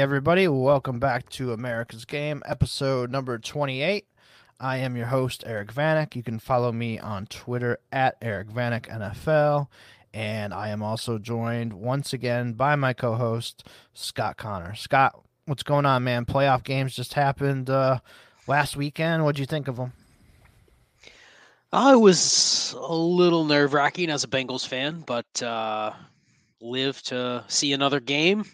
Everybody, welcome back to America's Game, episode number 28. I am your host, Eric Vanek. You can follow me on Twitter at Eric Vanek NFL. And I am also joined once again by my co host, Scott Connor. Scott, what's going on, man? Playoff games just happened uh, last weekend. What'd you think of them? I was a little nerve wracking as a Bengals fan, but uh, live to see another game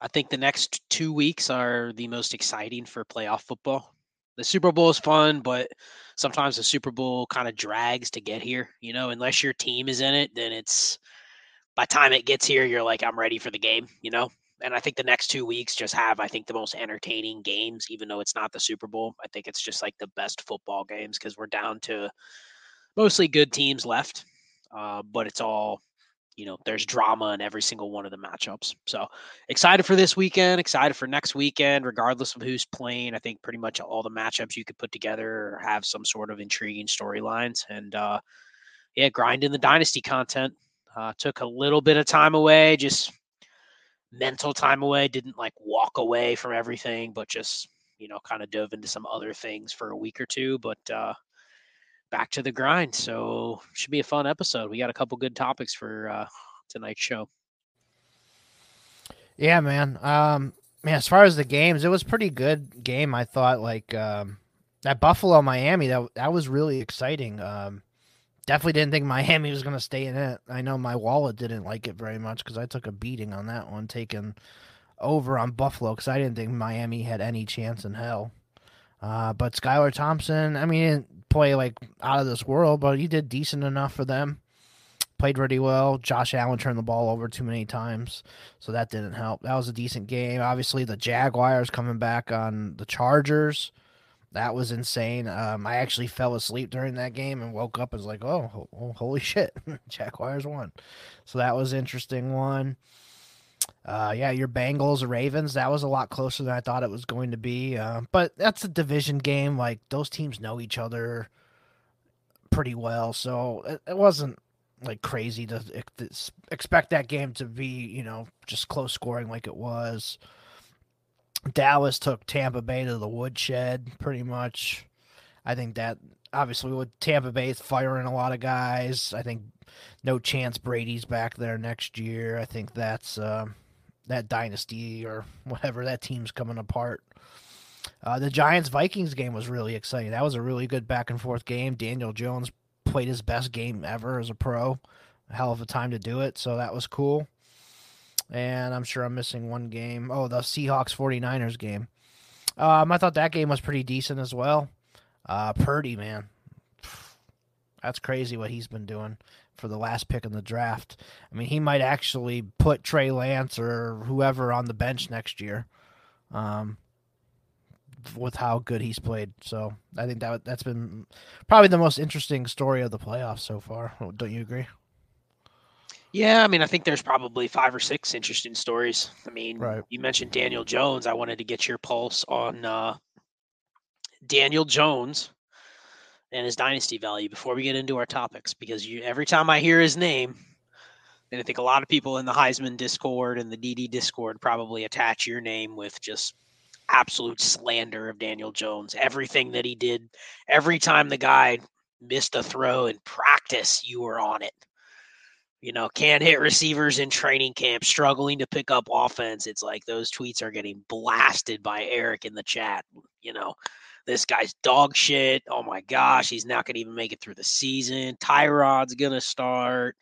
I think the next two weeks are the most exciting for playoff football. The Super Bowl is fun, but sometimes the Super Bowl kind of drags to get here. You know, unless your team is in it, then it's by time it gets here, you're like, I'm ready for the game. You know, and I think the next two weeks just have, I think, the most entertaining games, even though it's not the Super Bowl. I think it's just like the best football games because we're down to mostly good teams left, uh, but it's all you know, there's drama in every single one of the matchups. So excited for this weekend, excited for next weekend, regardless of who's playing. I think pretty much all the matchups you could put together have some sort of intriguing storylines. And uh, yeah, grinding the dynasty content. Uh, took a little bit of time away, just mental time away. Didn't like walk away from everything, but just you know, kind of dove into some other things for a week or two. But uh, back to the grind. So should be a fun episode. We got a couple good topics for uh, tonight's show. Yeah, man. Um, man, as far as the games, it was pretty good game. I thought like um, that Buffalo Miami that that was really exciting. Um, definitely didn't think Miami was going to stay in it. I know my wallet didn't like it very much because I took a beating on that one, taking over on Buffalo because I didn't think Miami had any chance in hell. Uh, but Skylar Thompson, I mean, play like out of this world, but he did decent enough for them. Played pretty well. Josh Allen turned the ball over too many times, so that didn't help. That was a decent game. Obviously, the Jaguars coming back on the Chargers. That was insane. Um, I actually fell asleep during that game and woke up and was like, "Oh, oh holy shit, Jaguars won!" So that was interesting one. Uh, yeah, your Bengals, Ravens, that was a lot closer than I thought it was going to be. Uh, but that's a division game. Like, those teams know each other pretty well. So it, it wasn't like crazy to expect that game to be, you know, just close scoring like it was. Dallas took Tampa Bay to the woodshed pretty much. I think that obviously with Tampa Bay firing a lot of guys, I think no chance Brady's back there next year. I think that's uh, that dynasty or whatever that team's coming apart. Uh, the Giants Vikings game was really exciting. That was a really good back and forth game. Daniel Jones played his best game ever as a pro. A hell of a time to do it. So that was cool. And I'm sure I'm missing one game. Oh, the Seahawks 49ers game. Um, I thought that game was pretty decent as well. Uh, Purdy, man. That's crazy what he's been doing for the last pick in the draft. I mean, he might actually put Trey Lance or whoever on the bench next year, um, with how good he's played. So I think that that's been probably the most interesting story of the playoffs so far. Don't you agree? Yeah, I mean, I think there's probably five or six interesting stories. I mean, right. you mentioned Daniel Jones. I wanted to get your pulse on uh, Daniel Jones and his dynasty value before we get into our topics because you every time I hear his name, and I think a lot of people in the Heisman Discord and the DD Discord probably attach your name with just absolute slander of Daniel Jones. Everything that he did, every time the guy missed a throw in practice, you were on it. You know, can't hit receivers in training camp, struggling to pick up offense. It's like those tweets are getting blasted by Eric in the chat. You know, this guy's dog shit. Oh my gosh, he's not going to even make it through the season. Tyrod's going to start.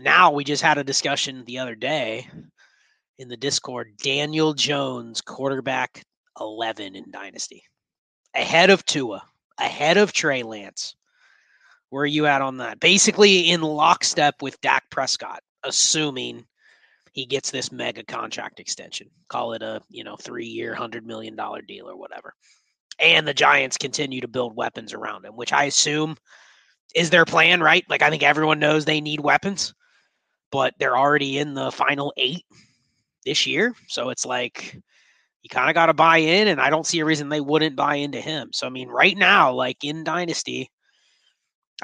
Now we just had a discussion the other day in the Discord. Daniel Jones, quarterback 11 in Dynasty, ahead of Tua, ahead of Trey Lance. Where are you at on that? Basically in lockstep with Dak Prescott, assuming he gets this mega contract extension. Call it a, you know, three year, $100 million deal or whatever and the Giants continue to build weapons around him, which I assume is their plan, right? Like I think everyone knows they need weapons, but they're already in the final eight this year. So it's like you kind of got to buy in, and I don't see a reason they wouldn't buy into him. So I mean, right now, like in Dynasty,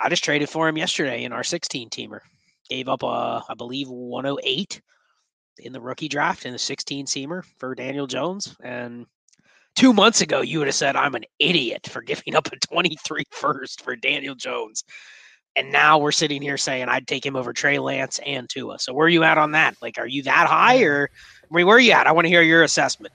I just traded for him yesterday in our 16 teamer. Gave up a, I believe, 108 in the rookie draft in the 16 seamer for Daniel Jones. And two months ago, you would have said, I'm an idiot for giving up a 23 first for Daniel Jones. And now we're sitting here saying I'd take him over Trey Lance and Tua. So where are you at on that? Like, are you that high or I mean, where are you at? I want to hear your assessment.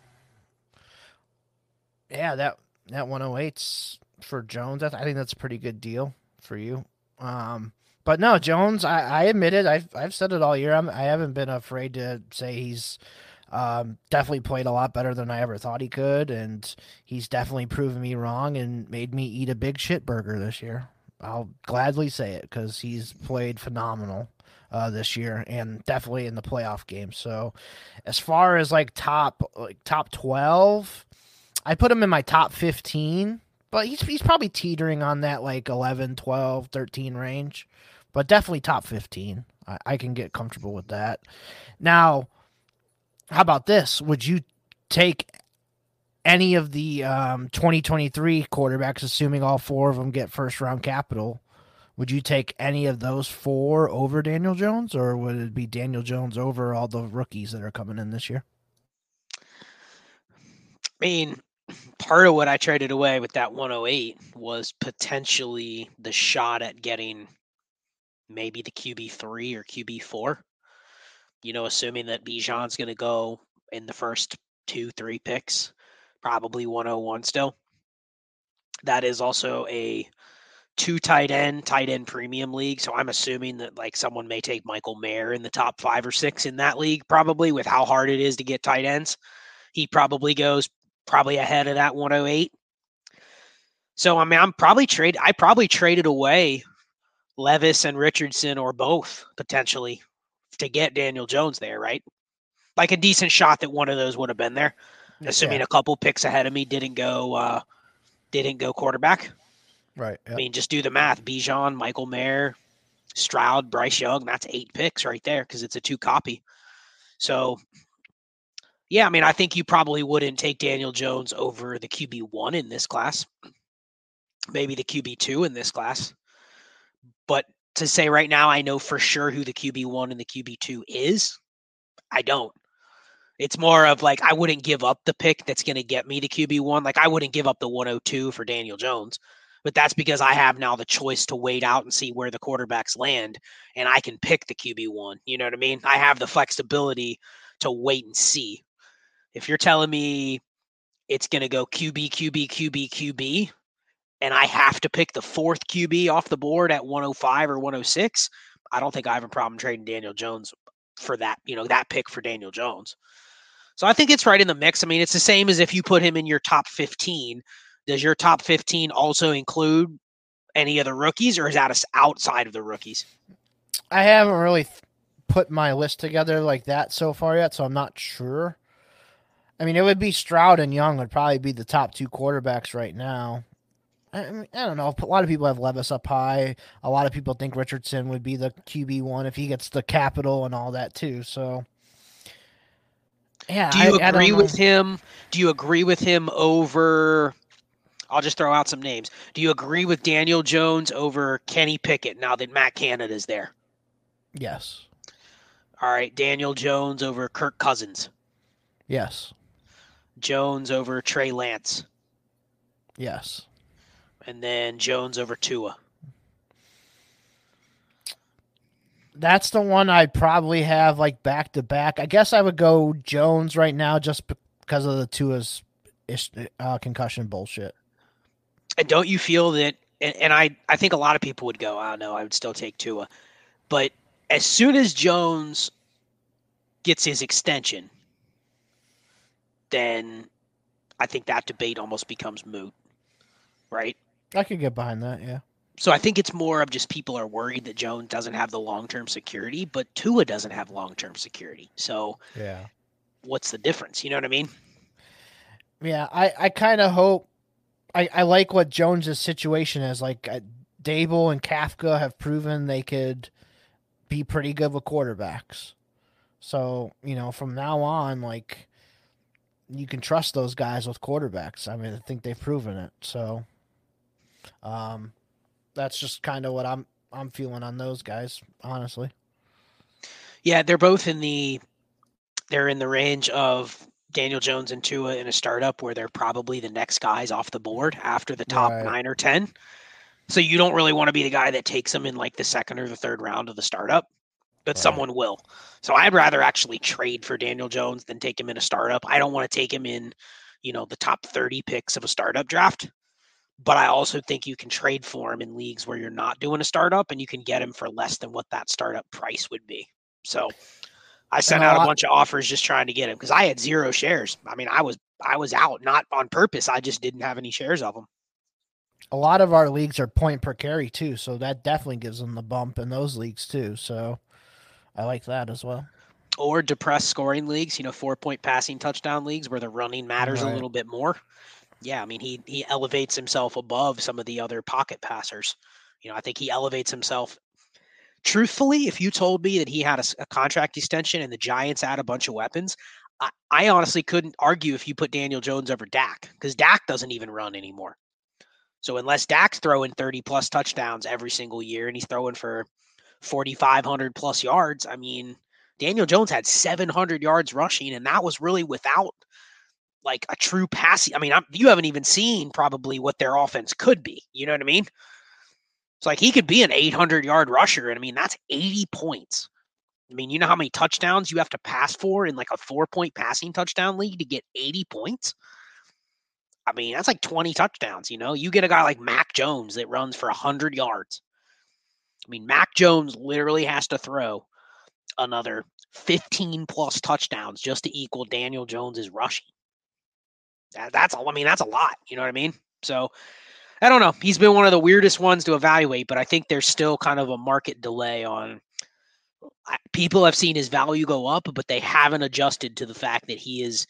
Yeah, that that 108's for Jones. I think that's a pretty good deal for you. Um, but no, Jones, I, I admit it. I've I've said it all year. I'm, I haven't been afraid to say he's um, definitely played a lot better than I ever thought he could, and he's definitely proven me wrong and made me eat a big shit burger this year. I'll gladly say it because he's played phenomenal uh, this year and definitely in the playoff game. So, as far as like top like top twelve, I put him in my top fifteen, but he's he's probably teetering on that like 11, 12, 13 range, but definitely top fifteen. I, I can get comfortable with that. Now, how about this? Would you take any of the um, 2023 quarterbacks, assuming all four of them get first round capital, would you take any of those four over Daniel Jones, or would it be Daniel Jones over all the rookies that are coming in this year? I mean, part of what I traded away with that 108 was potentially the shot at getting maybe the QB3 or QB4. You know, assuming that Bijan's going to go in the first two, three picks probably 101 still. That is also a two tight end, tight end premium league. So I'm assuming that like someone may take Michael Mayer in the top five or six in that league, probably with how hard it is to get tight ends. He probably goes probably ahead of that 108. So I mean, I'm probably trade. I probably traded away Levis and Richardson or both potentially to get Daniel Jones there, right? Like a decent shot that one of those would have been there assuming yeah. a couple picks ahead of me didn't go uh, didn't go quarterback. Right. Yep. I mean, just do the math. Bijan, Michael Mayer, Stroud, Bryce Young. That's eight picks right there because it's a two QB. So, yeah, I mean, I think you probably wouldn't take Daniel Jones over the QB one in this class, maybe the QB two in this class. But to say right now, I know for sure who the QB one and the QB two is. I don't. It's more of like I wouldn't give up the pick that's going to get me to QB one. Like I wouldn't give up the 102 for Daniel Jones, but that's because I have now the choice to wait out and see where the quarterbacks land, and I can pick the QB one. You know what I mean? I have the flexibility to wait and see. If you're telling me it's going to go QB, QB, QB, QB, and I have to pick the fourth QB off the board at 105 or 106, I don't think I have a problem trading Daniel Jones for that, you know, that pick for Daniel Jones. So I think it's right in the mix. I mean, it's the same as if you put him in your top 15. Does your top 15 also include any of the rookies, or is that outside of the rookies? I haven't really put my list together like that so far yet, so I'm not sure. I mean, it would be Stroud and Young would probably be the top two quarterbacks right now. I, mean, I don't know. A lot of people have Levis up high. A lot of people think Richardson would be the QB one if he gets the capital and all that too. So yeah. Do you I, agree I with him? Do you agree with him over? I'll just throw out some names. Do you agree with Daniel Jones over Kenny Pickett now that Matt Canada is there? Yes. All right, Daniel Jones over Kirk Cousins. Yes. Jones over Trey Lance. Yes. And then Jones over Tua. that's the one I'd probably have like back to back. I guess I would go Jones right now just because of the Tua's uh, concussion bullshit. And don't you feel that? And, and, I, I think a lot of people would go, I don't know, I would still take Tua. But as soon as Jones gets his extension, then I think that debate almost becomes moot, right? I could get behind that, yeah. So I think it's more of just people are worried that Jones doesn't have the long term security, but Tua doesn't have long term security. So yeah, what's the difference? You know what I mean? Yeah, I I kind of hope I I like what Jones's situation is. Like uh, Daboll and Kafka have proven they could be pretty good with quarterbacks. So you know, from now on, like you can trust those guys with quarterbacks. I mean, I think they've proven it. So, um, that's just kind of what I'm I'm feeling on those guys, honestly. Yeah, they're both in the they're in the range of Daniel Jones and Tua in a startup where they're probably the next guys off the board after the top right. nine or 10. So you don't really want to be the guy that takes them in like the second or the third round of the startup, but right. someone will. So I'd rather actually trade for Daniel Jones than take him in a startup. I don't want to take him in, you know, the top 30 picks of a startup draft. But I also think you can trade for him in leagues where you're not doing a startup and you can get him for less than what that startup price would be. So I sent out a bunch of offers just trying to get him because I had zero shares. I mean, I was I was out not on purpose. I just didn't have any shares of them. A lot of our leagues are point per carry too, so that definitely gives them the bump in those leagues too. So I like that as well. Or depressed scoring leagues, you know, four point passing touchdown leagues where the running matters right. a little bit more. Yeah, I mean he he elevates himself above some of the other pocket passers. You know, I think he elevates himself truthfully, if you told me that he had a, a contract extension and the Giants had a bunch of weapons, I, I honestly couldn't argue if you put Daniel Jones over Dak because Dak doesn't even run anymore. So unless Dak's throwing 30 plus touchdowns every single year and he's throwing for 4,500 plus yards, I mean, Daniel Jones had 700 yards rushing, and that was really without like a true passing. I mean, I'm, you haven't even seen probably what their offense could be. You know what I mean? It's like he could be an 800 yard rusher. And I mean, that's 80 points. I mean, you know how many touchdowns you have to pass for in like a four point passing touchdown league to get 80 points? I mean, that's like 20 touchdowns. You know, you get a guy like Mac Jones that runs for 100 yards. I mean, Mac Jones literally has to throw another 15 plus touchdowns just to equal Daniel Jones's rushing. That's all. I mean, that's a lot. You know what I mean? So I don't know. He's been one of the weirdest ones to evaluate, but I think there's still kind of a market delay on. People have seen his value go up, but they haven't adjusted to the fact that he is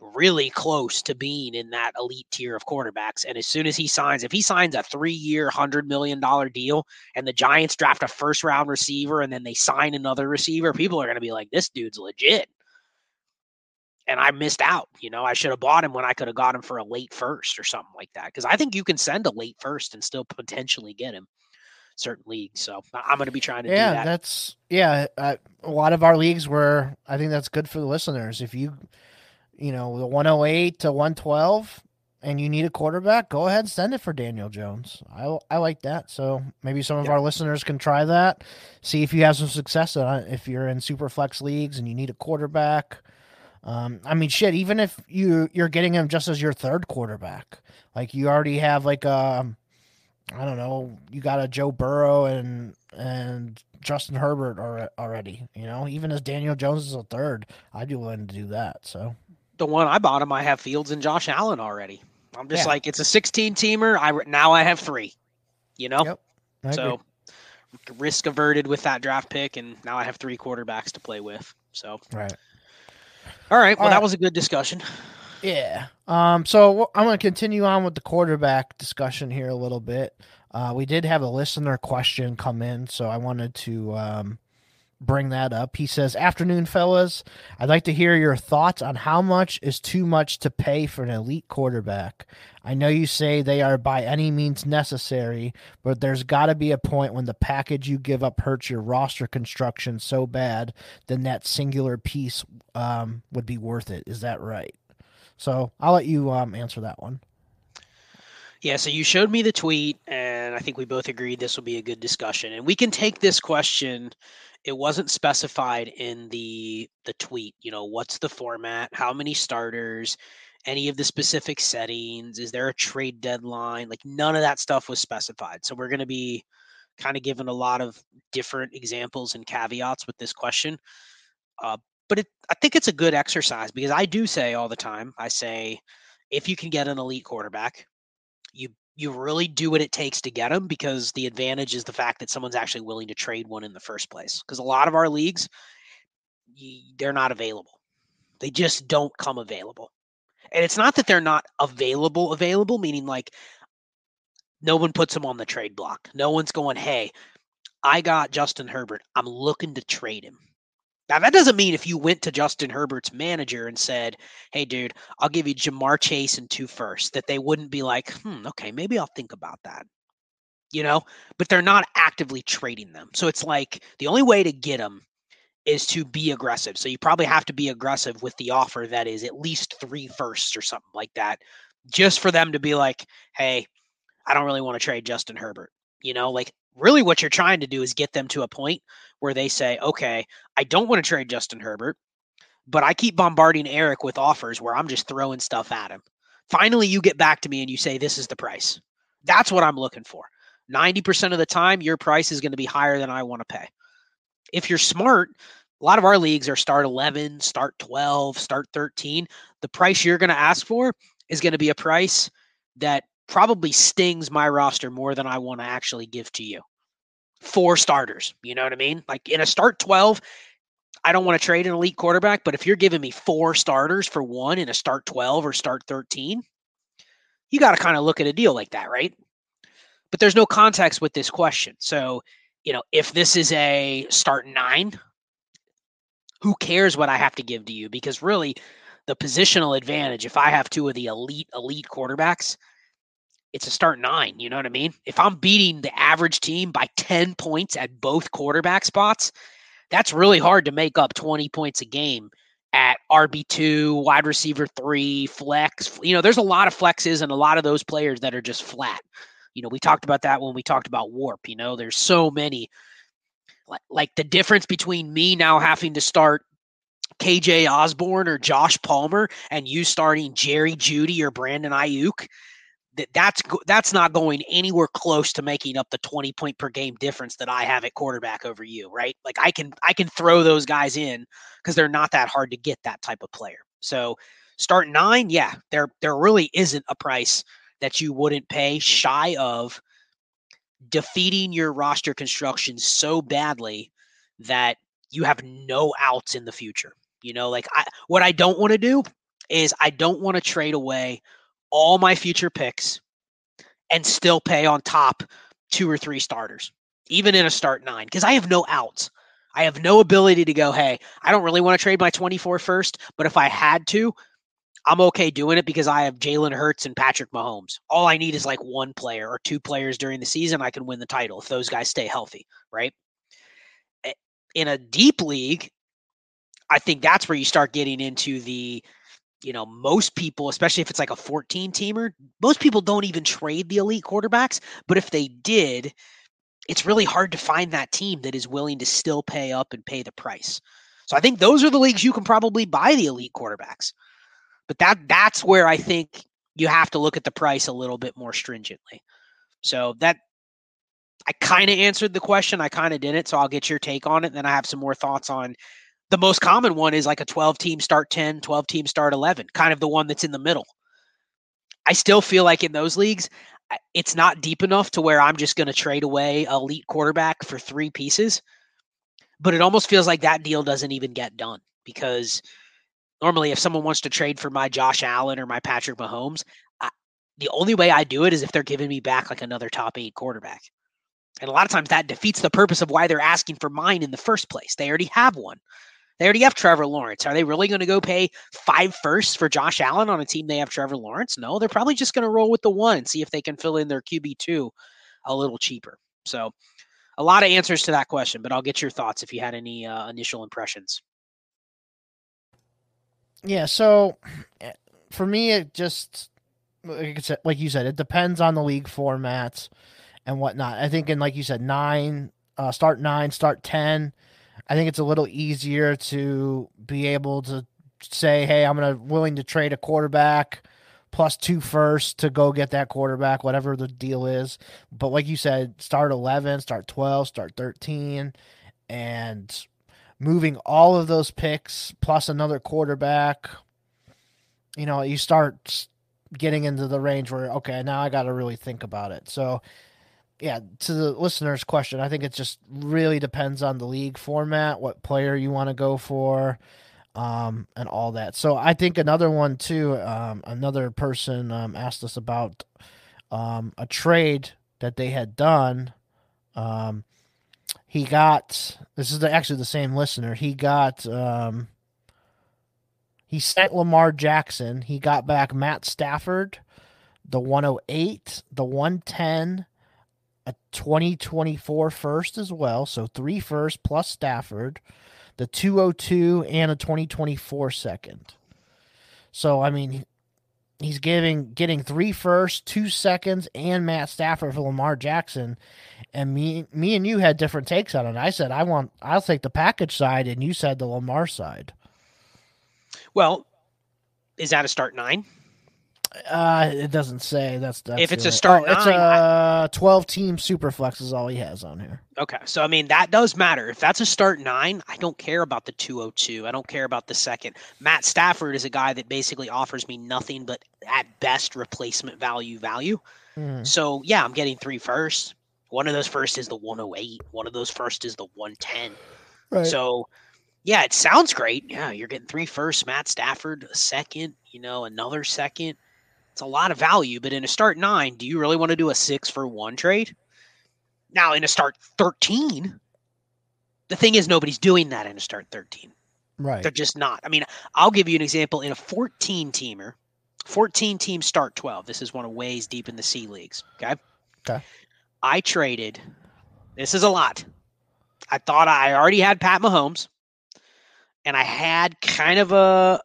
really close to being in that elite tier of quarterbacks. And as soon as he signs, if he signs a three year, $100 million deal and the Giants draft a first round receiver and then they sign another receiver, people are going to be like, this dude's legit and I missed out. You know, I should have bought him when I could have got him for a late first or something like that. Because I think you can send a late first and still potentially get him certain leagues. So I'm going to be trying to yeah, that. that's yeah. Uh, a lot of our leagues where I think that's good for the listeners. If you, you know, the 108 to 112, and you need a quarterback, go ahead and send it for Daniel Jones. I, I like that. So maybe some of our listeners can try that. See if you have some success. If you're in super flex leagues and you need a quarterback um, I mean, shit. Even if you you're getting him just as your third quarterback, like you already have like a, um, I don't know, you got a Joe Burrow and and Justin Herbert already. You know, even as Daniel Jones is a third, I'd be willing to do that. So the one I bought him, I have Fields and Josh Allen already. I'm just yeah. like, it's a 16 teamer. I now I have three. You know, yep, so risk averted with that draft pick, and now I have three quarterbacks to play with. So right. All right. Well, All right. that was a good discussion. Yeah. Um. So I'm going to continue on with the quarterback discussion here a little bit. Uh, we did have a listener question come in, so I wanted to um, bring that up. He says, Afternoon, fellas. I'd like to hear your thoughts on how much is too much to pay for an elite quarterback. I know you say they are by any means necessary, but there's got to be a point when the package you give up hurts your roster construction so bad, then that singular piece um, would be worth it. Is that right? So I'll let you um, answer that one. Yeah, so you showed me the tweet, and I think we both agreed this will be a good discussion. And we can take this question it wasn't specified in the the tweet you know what's the format how many starters any of the specific settings is there a trade deadline like none of that stuff was specified. So we're going to be kind of given a lot of different examples and caveats with this question uh, but it, i think it's a good exercise because i do say all the time i say if you can get an elite quarterback you really do what it takes to get them because the advantage is the fact that someone's actually willing to trade one in the first place. Because a lot of our leagues, they're not available. They just don't come available. And it's not that they're not available, available, meaning like no one puts them on the trade block. No one's going, hey, I got Justin Herbert. I'm looking to trade him. Now that doesn't mean if you went to Justin Herbert's manager and said, "Hey, dude, I'll give you Ja'Marr Chase and two firsts, that they wouldn't be like, "Hmm, okay, maybe I'll think about that." You know, but they're not actively trading them. So it's like the only way to get them is to be aggressive. So you probably have to be aggressive with the offer that is at least three firsts or something like that, just for them to be like, hey, I don't really want to trade Justin Herbert. You know, like really what you're trying to do is get them to a point where they say, okay, I don't want to trade Justin Herbert, but I keep bombarding Eric with offers where I'm just throwing stuff at him. Finally, you get back to me and you say, this is the price. That's what I'm looking for. 90% of the time, your price is going to be higher than I want to pay if you're smart, a lot of our leagues are start 11, start 12, start 13. The price you're going to ask for is going to be a price that probably stings my roster more than I want to actually give to you. Four starters, you know what I mean? Like in a start 12, I don't want to trade an elite quarterback, but if you're giving me four starters for one in a start 12 or start 13, you got to kind of look at a deal like that, right? But there's no context with this question. So you know, if this is a start nine, who cares what I have to give to you? Because really, the positional advantage, if I have two of the elite, elite quarterbacks, it's a start nine. You know what I mean? If I'm beating the average team by 10 points at both quarterback spots, that's really hard to make up 20 points a game at RB2, wide receiver three, flex. You know, there's a lot of flexes and a lot of those players that are just flat. You know, we talked about that when we talked about warp. You know, there's so many like, the difference between me now having to start KJ Osborn or Josh Palmer and you starting Jerry Jeudy or Brandon Aiyuk that that's that's not going anywhere close to making up the 20 point per game difference that I have at quarterback over you, right? Like I can I can throw those guys in because they're not that hard to get that type of player. So start nine, yeah, there there really isn't a price that you wouldn't pay shy of defeating your roster construction so badly that you have no outs in the future. You know, like I what I don't want to do is I don't want to trade away all my future picks and still pay on top two or three starters, even in a start nine, because I have no outs. I have no ability to go, hey, I don't really want to trade my 24 first, but if I had to, I'm okay doing it because I have Jalen Hurts and Patrick Mahomes. All I need is like one player or two players during the season. I can win the title if those guys stay healthy, right? Eh, in a deep league, I think that's where you start getting into the, you know, most people, especially if it's like a 14 teamer, most people don't even trade the elite quarterbacks. But if they did, it's really hard to find that team that is willing to still pay up and pay the price. So I think those are the leagues you can probably buy the elite quarterbacks. But that that's where I think you have to look at the price a little bit more stringently. So that I kind of answered the question. I kind of didn't. So I'll get your take on it. And then I have some more thoughts on the most common one is like a 12 team start 10, 12 team start 11, kind of the one that's in the middle. I still feel like in those leagues, it's not deep enough to where I'm just going to trade away elite quarterback for three pieces. But it almost feels like that deal doesn't even get done because – normally if someone wants to trade for my Josh Allen or my Patrick Mahomes, I, the only way I do it is if they're giving me back like another top eight quarterback. And a lot of times that defeats the purpose of why they're asking for mine in the first place. They already have one. They already have Trevor Lawrence. Are they really going to go pay five firsts for Josh Allen on a team they have Trevor Lawrence? No, they're probably just going to roll with the one and see if they can fill in their QB2 a little cheaper. So, a lot of answers to that question, but I'll get your thoughts if you had any uh, initial impressions. Yeah, so eh, for me, it just like you said, it depends on the league formats and whatnot. I think in like you said, nine, uh, start nine, start ten. I think it's a little easier to be able to say, "Hey, I'm gonna willing to trade a quarterback plus two first to go get that quarterback, whatever the deal is." But like you said, start eleven, start twelve, start thirteen, and moving all of those picks plus another quarterback, you know, you start getting into the range where okay, now I got to really think about it. So, yeah, to the listener's question, I think it just really depends on the league format, what player you want to go for, um, and all that. So I think another one too. Um, another person um, asked us about um, a trade that they had done. Um, he got this is the, actually the same listener. He got um, he sent Lamar Jackson. He got back Matt Stafford, the 108, the 110, a 2024 first as well. So three first plus Stafford, the 202, and a 2024 second. So I mean, he's giving getting three firsts, two seconds, and Matt Stafford for Lamar Jackson. And me, me and you had different takes on it. I said I want, I'll take the package side, and you said the Lamar side. Well, is that a start nine? Uh, it doesn't say. That's, that's if it's a start. Oh, it's a twelve team super flex is all he has on here. Okay, so I mean that does matter. If that's a start nine, I don't care about the two hundred two. I don't care about the second. Matt Stafford is a guy that basically offers me nothing but at best replacement value value. Mm. So yeah, I'm getting three first. One of those first is the one hundred eight. One of those first is the one ten. Right. So yeah, it sounds great. Yeah, you're getting three first, Matt Stafford, a second, you know, another second. It's a lot of value, but in a start nine, do you really want to do a six for one trade? Now, in a start 13, the thing is, nobody's doing that in a start 13. Right. They're just not. I mean, I'll give you an example in a 14 teamer, 14 team start 12. This is one of ways deep in the C leagues. Okay. Okay. I traded, this is a lot. I thought I already had Pat Mahomes and I had kind of a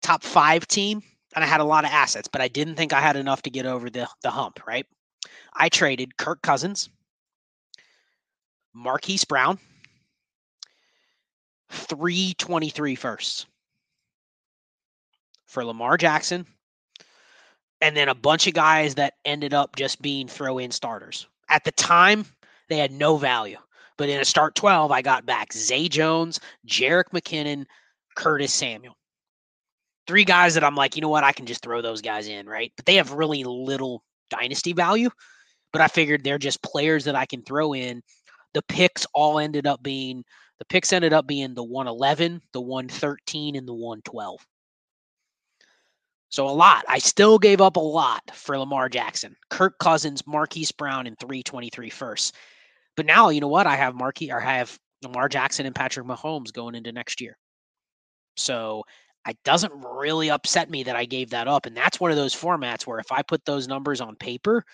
top five team and I had a lot of assets, but I didn't think I had enough to get over the, the hump, right? I traded Kirk Cousins, Marquise Brown, three twenty-three firsts for Lamar Jackson, and then a bunch of guys that ended up just being throw in starters. At the time, they had no value. But in a start 12, I got back Zay Jones, Jerick McKinnon, Curtis Samuel three guys that I'm like, you know what, I can just throw those guys in, right? But they have really little dynasty value. But I figured they're just players that I can throw in. The picks all ended up being the picks ended up being the 111, the 113, and the 112. So a lot. I still gave up a lot for Lamar Jackson, Kirk Cousins, Marquise Brown, and 323 first. But now, you know what? I have Marquise or I have Lamar Jackson and Patrick Mahomes going into next year. So it doesn't really upset me that I gave that up. And that's one of those formats where if I put those numbers on paper,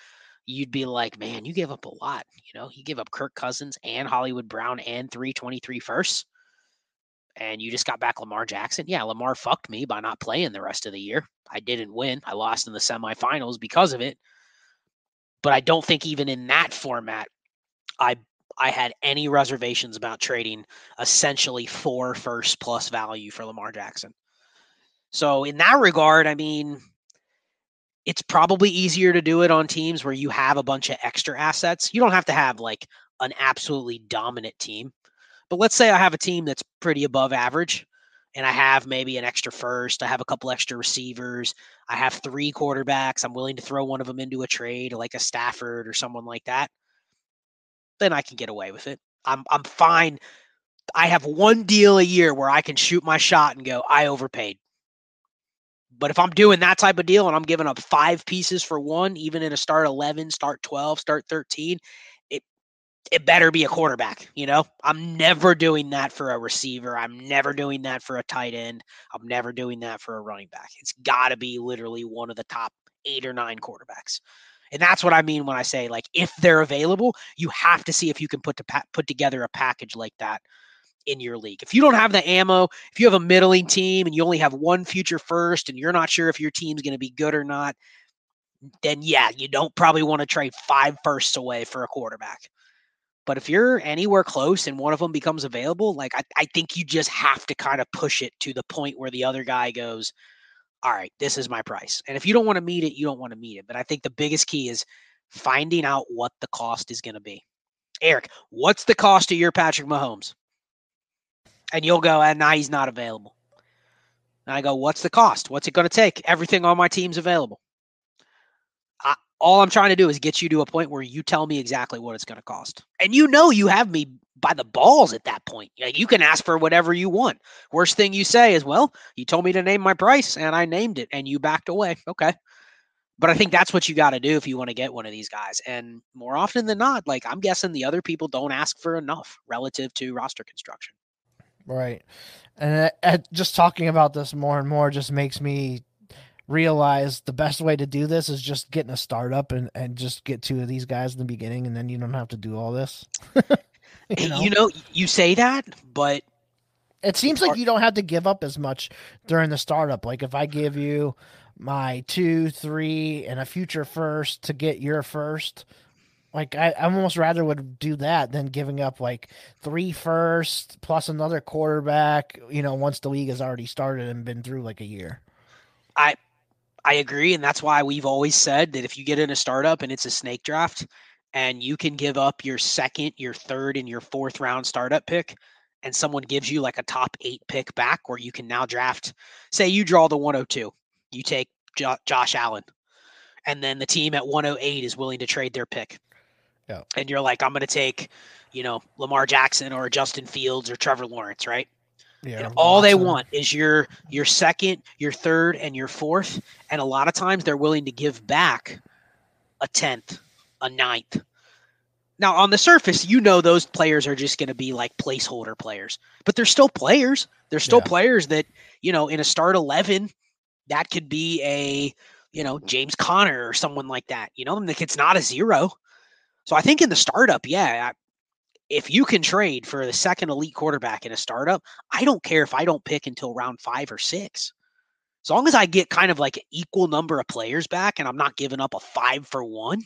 you'd be like, man, you gave up a lot. You know, you gave up Kirk Cousins and Hollywood Brown and 323 firsts. And you just got back Lamar Jackson. Yeah, Lamar fucked me by not playing the rest of the year. I didn't win. I lost in the semifinals because of it. But I don't think even in that format, I I had any reservations about trading essentially four first plus value for Lamar Jackson. So in that regard, I mean, it's probably easier to do it on teams where you have a bunch of extra assets. You don't have to have like an absolutely dominant team. But let's say I have a team that's pretty above average and I have maybe an extra first, I have a couple extra receivers, I have three quarterbacks, I'm willing to throw one of them into a trade like a Stafford or someone like that. Then I can get away with it. I'm I'm fine. I have one deal a year where I can shoot my shot and go, I overpaid. But if I'm doing that type of deal and I'm giving up five pieces for one, even in a start 11, start 12, start 13, it it better be a quarterback, you know? I'm never doing that for a receiver. I'm never doing that for a tight end. I'm never doing that for a running back. It's got to be literally one of the top 8 or 9 quarterbacks. And that's what I mean when I say like if they're available, you have to see if you can put to pa- put together a package like that in your league. If you don't have the ammo, if you have a middling team and you only have one future first and you're not sure if your team's going to be good or not, then yeah, you don't probably want to trade five firsts away for a quarterback. But if you're anywhere close and one of them becomes available, like I, I think you just have to kind of push it to the point where the other guy goes, All right, this is my price. And if you don't want to meet it, you don't want to meet it. But I think the biggest key is finding out what the cost is going to be. Eric, what's the cost of your Patrick Mahomes? And you'll go, ah, and now he's not available. And I go, what's the cost? What's it going to take? Everything on my team's available. I, all I'm trying to do is get you to a point where you tell me exactly what it's going to cost. And you know you have me by the balls at that point. You can ask for whatever you want. Worst thing you say is, well, you told me to name my price and I named it and you backed away. Okay. But I think that's what you got to do if you want to get one of these guys. And more often than not, like I'm guessing the other people don't ask for enough relative to roster construction. Right. And uh, just talking about this more and more just makes me realize the best way to do this is just getting a startup and, and just get two of these guys in the beginning and then you don't have to do all this. you, know? you know, you say that, but It seems like you don't have to give up as much during the startup. Like if I give you my two, three, and a future first to get your first, like I, I almost rather would do that than giving up like three first plus another quarterback. You know, once the league has already started and been through like a year. I I agree, and that's why we've always said that if you get in a startup and it's a snake draft, and you can give up your second, your third, and your fourth round startup pick, and someone gives you like a top eight pick back, where you can now draft. Say you draw the 102, you take jo- Josh Allen, and then the team at 108 is willing to trade their pick. Yeah. And you're like, I'm going to take, you know, Lamar Jackson or Justin Fields or Trevor Lawrence, right? Yeah, and all they want is your your second, your third, and your fourth. And a lot of times they're willing to give back a tenth, a ninth. Now on the surface, you know those players are just going to be like placeholder players, but they're still players. They're still yeah. players that you know in a start eleven, that could be a you know James Conner or someone like that. You know, it's not a zero. So I think in the startup, yeah, if you can trade for the second elite quarterback in a startup, I don't care if I don't pick until round five or six. As long as I get kind of like an equal number of players back and I'm not giving up a five for one,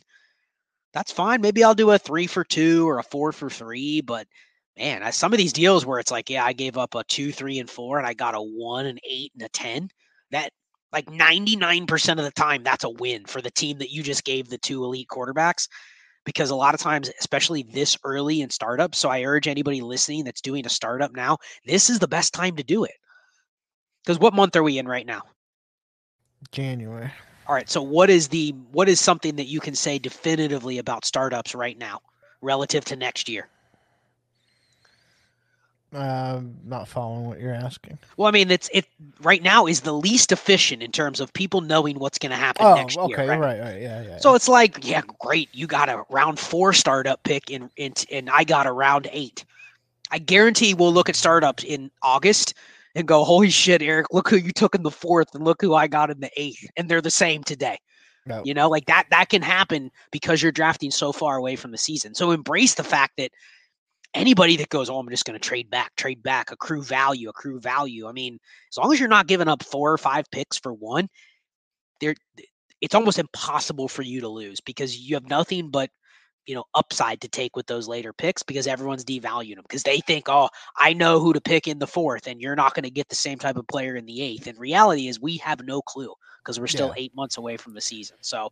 that's fine. Maybe I'll do a three for two or a four for three. But man, some of these deals where it's like, yeah, I gave up a two, three, and four, and I got a one, an eight, and a 10, that like 99% of the time, that's a win for the team that you just gave the two elite quarterbacks because a lot of times, especially this early in startups, so I urge anybody listening that's doing a startup now, this is the best time to do it. Because what month are we in right now? January. All right. So what is the what is something that you can say definitively about startups right now relative to next year? Uh, not following what you're asking. Well, I mean, it's it right now is the least efficient in terms of people knowing what's going to happen oh, next okay, year. Right? right, right, yeah, yeah. So it's like, yeah, great, you got a round four startup pick, in, in and I got a round eight. I guarantee we'll look at startups in August and go, "Holy shit, Eric! Look who you took in the fourth, and look who I got in the eighth, and they're the same today." No. You know, like that that can happen because you're drafting so far away from the season. So embrace the fact that anybody that goes, oh, I'm just going to trade back, trade back, accrue value, accrue value. I mean, as long as you're not giving up four or five picks for one, there, it's almost impossible for you to lose because you have nothing but you know upside to take with those later picks because everyone's devaluing them because they think oh i know who to pick in the fourth and you're not going to get the same type of player in the eighth and reality is we have no clue because we're still yeah. eight months away from the season so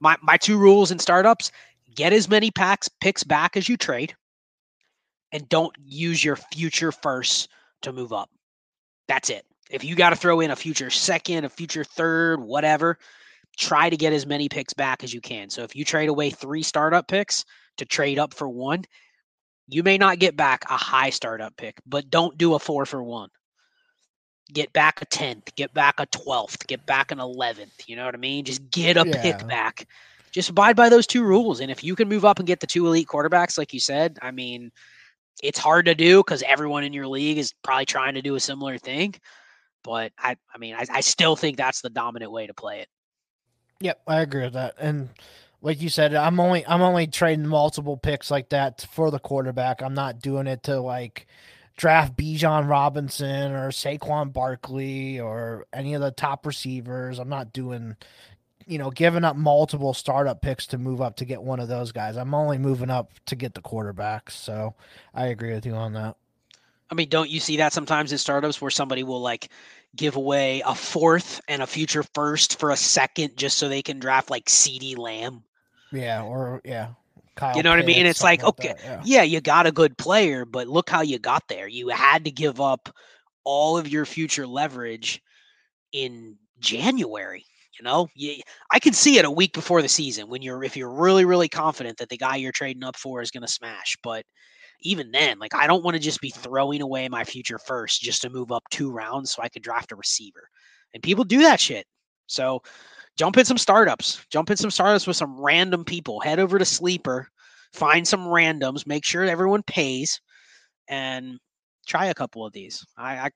my, my two rules in startups get as many packs picks back as you trade and don't use your future first to move up. That's it. If you got to throw in a future second, a future third, whatever, try to get as many picks back as you can. So if you trade away three startup picks to trade up for one, you may not get back a high startup pick, but don't do a four for one. Get back a 10th, get back a 12th, get back an 11th. You know what I mean? Just get a yeah. pick back. Just abide by those two rules. And if you can move up and get the two elite quarterbacks, like you said, I mean, it's hard to do because everyone in your league is probably trying to do a similar thing. But I, I mean, I, I still think that's the dominant way to play it. Yep, I agree with that. And like you said, I'm only I'm only trading multiple picks like that for the quarterback. I'm not doing it to like draft Bijan Robinson or Saquon Barkley or any of the top receivers. I'm not doing you know, giving up multiple startup picks to move up to get one of those guys. I'm only moving up to get the quarterbacks. So I agree with you on that. I mean, don't you see that sometimes in startups where somebody will like give away a fourth and a future first for a second just so they can draft like CeeDee Lamb? Yeah, or yeah. Kyle you know what I mean? It's like, like okay, that, yeah. yeah, you got a good player, but look how you got there. You had to give up all of your future leverage in January. You know, you, I can see it a week before the season when you're if you're really really confident that the guy you're trading up for is going to smash. But even then, like I don't want to just be throwing away my future first just to move up two rounds so I could draft a receiver. And people do that shit. So jump in some startups. Jump in some startups with some random people. Head over to Sleeper, find some randoms, make sure everyone pays, and try a couple of these. I, I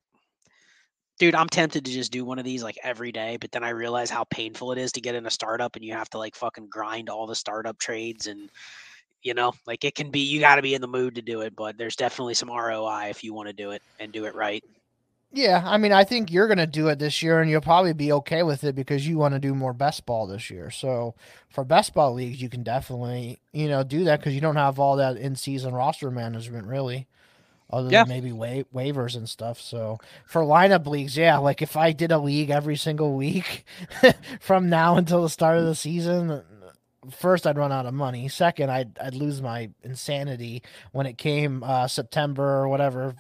dude, I'm tempted to just do one of these like every day, but then I realize how painful it is to get in a startup and you have to like fucking grind all the startup trades and You know, like it can be. You got to be in the mood to do it, but there's definitely some ROI if you want to do it and do it right. Yeah, I mean, I think you're going to do it this year, and you'll probably be okay with it because you want to do more best ball this year. So for best ball leagues, you can definitely, you know, do that because you don't have all that in season roster management really, other yeah. than maybe wa- waivers and stuff. So for lineup leagues, yeah, like if I did a league every single week from now until the start of the season, first I'd run out of money. Second, I'd I'd lose my insanity when it came uh, September or whatever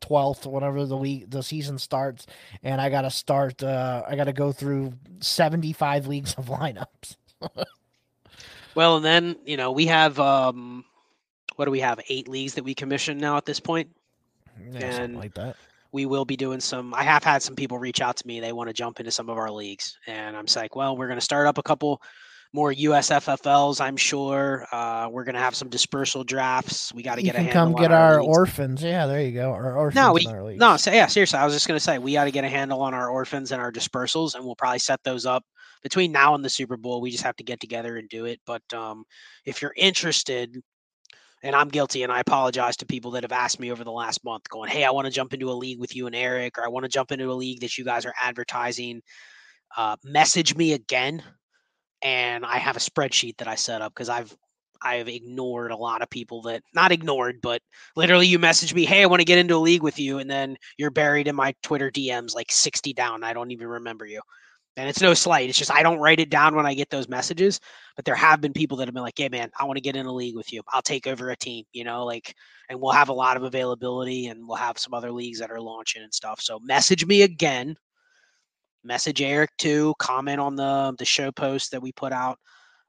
12th, whenever the week the season starts, and I got to start. Uh, I got to go through 75 leagues of lineups. well, and then you know we have um, what do we have? Eight leagues that we commission now at this point, yeah, and like that. We will be doing some. I have had some people reach out to me. They want to jump into some of our leagues, and I'm like, well, we're going to start up a couple more USFFLs, I'm sure. Uh, we're gonna have some dispersal drafts. We got to get a handle. Come get our, our orphans. Yeah, there you go. Our orphans. No, we, no. So yeah, seriously, I was just gonna say we got to get a handle on our orphans and our dispersals, and we'll probably set those up between now and the Super Bowl. We just have to get together and do it. But um, if you're interested, and I'm guilty, and I apologize to people that have asked me over the last month, going, "Hey, I want to jump into a league with you and Eric, or I want to jump into a league that you guys are advertising." Uh, message me again and I have a spreadsheet that I set up because I've I've ignored a lot of people that not ignored, but literally you message me, hey, I want to get into a league with you, and then you're buried in my Twitter DMs like 60 down. I don't even remember you. And it's no slight. It's just I don't write it down when I get those messages. But there have been people that have been like, hey man, I want to get in a league with you. I'll take over a team, you know, like and we'll have a lot of availability and we'll have some other leagues that are launching and stuff. So message me again message Eric too, comment on the the show post that we put out.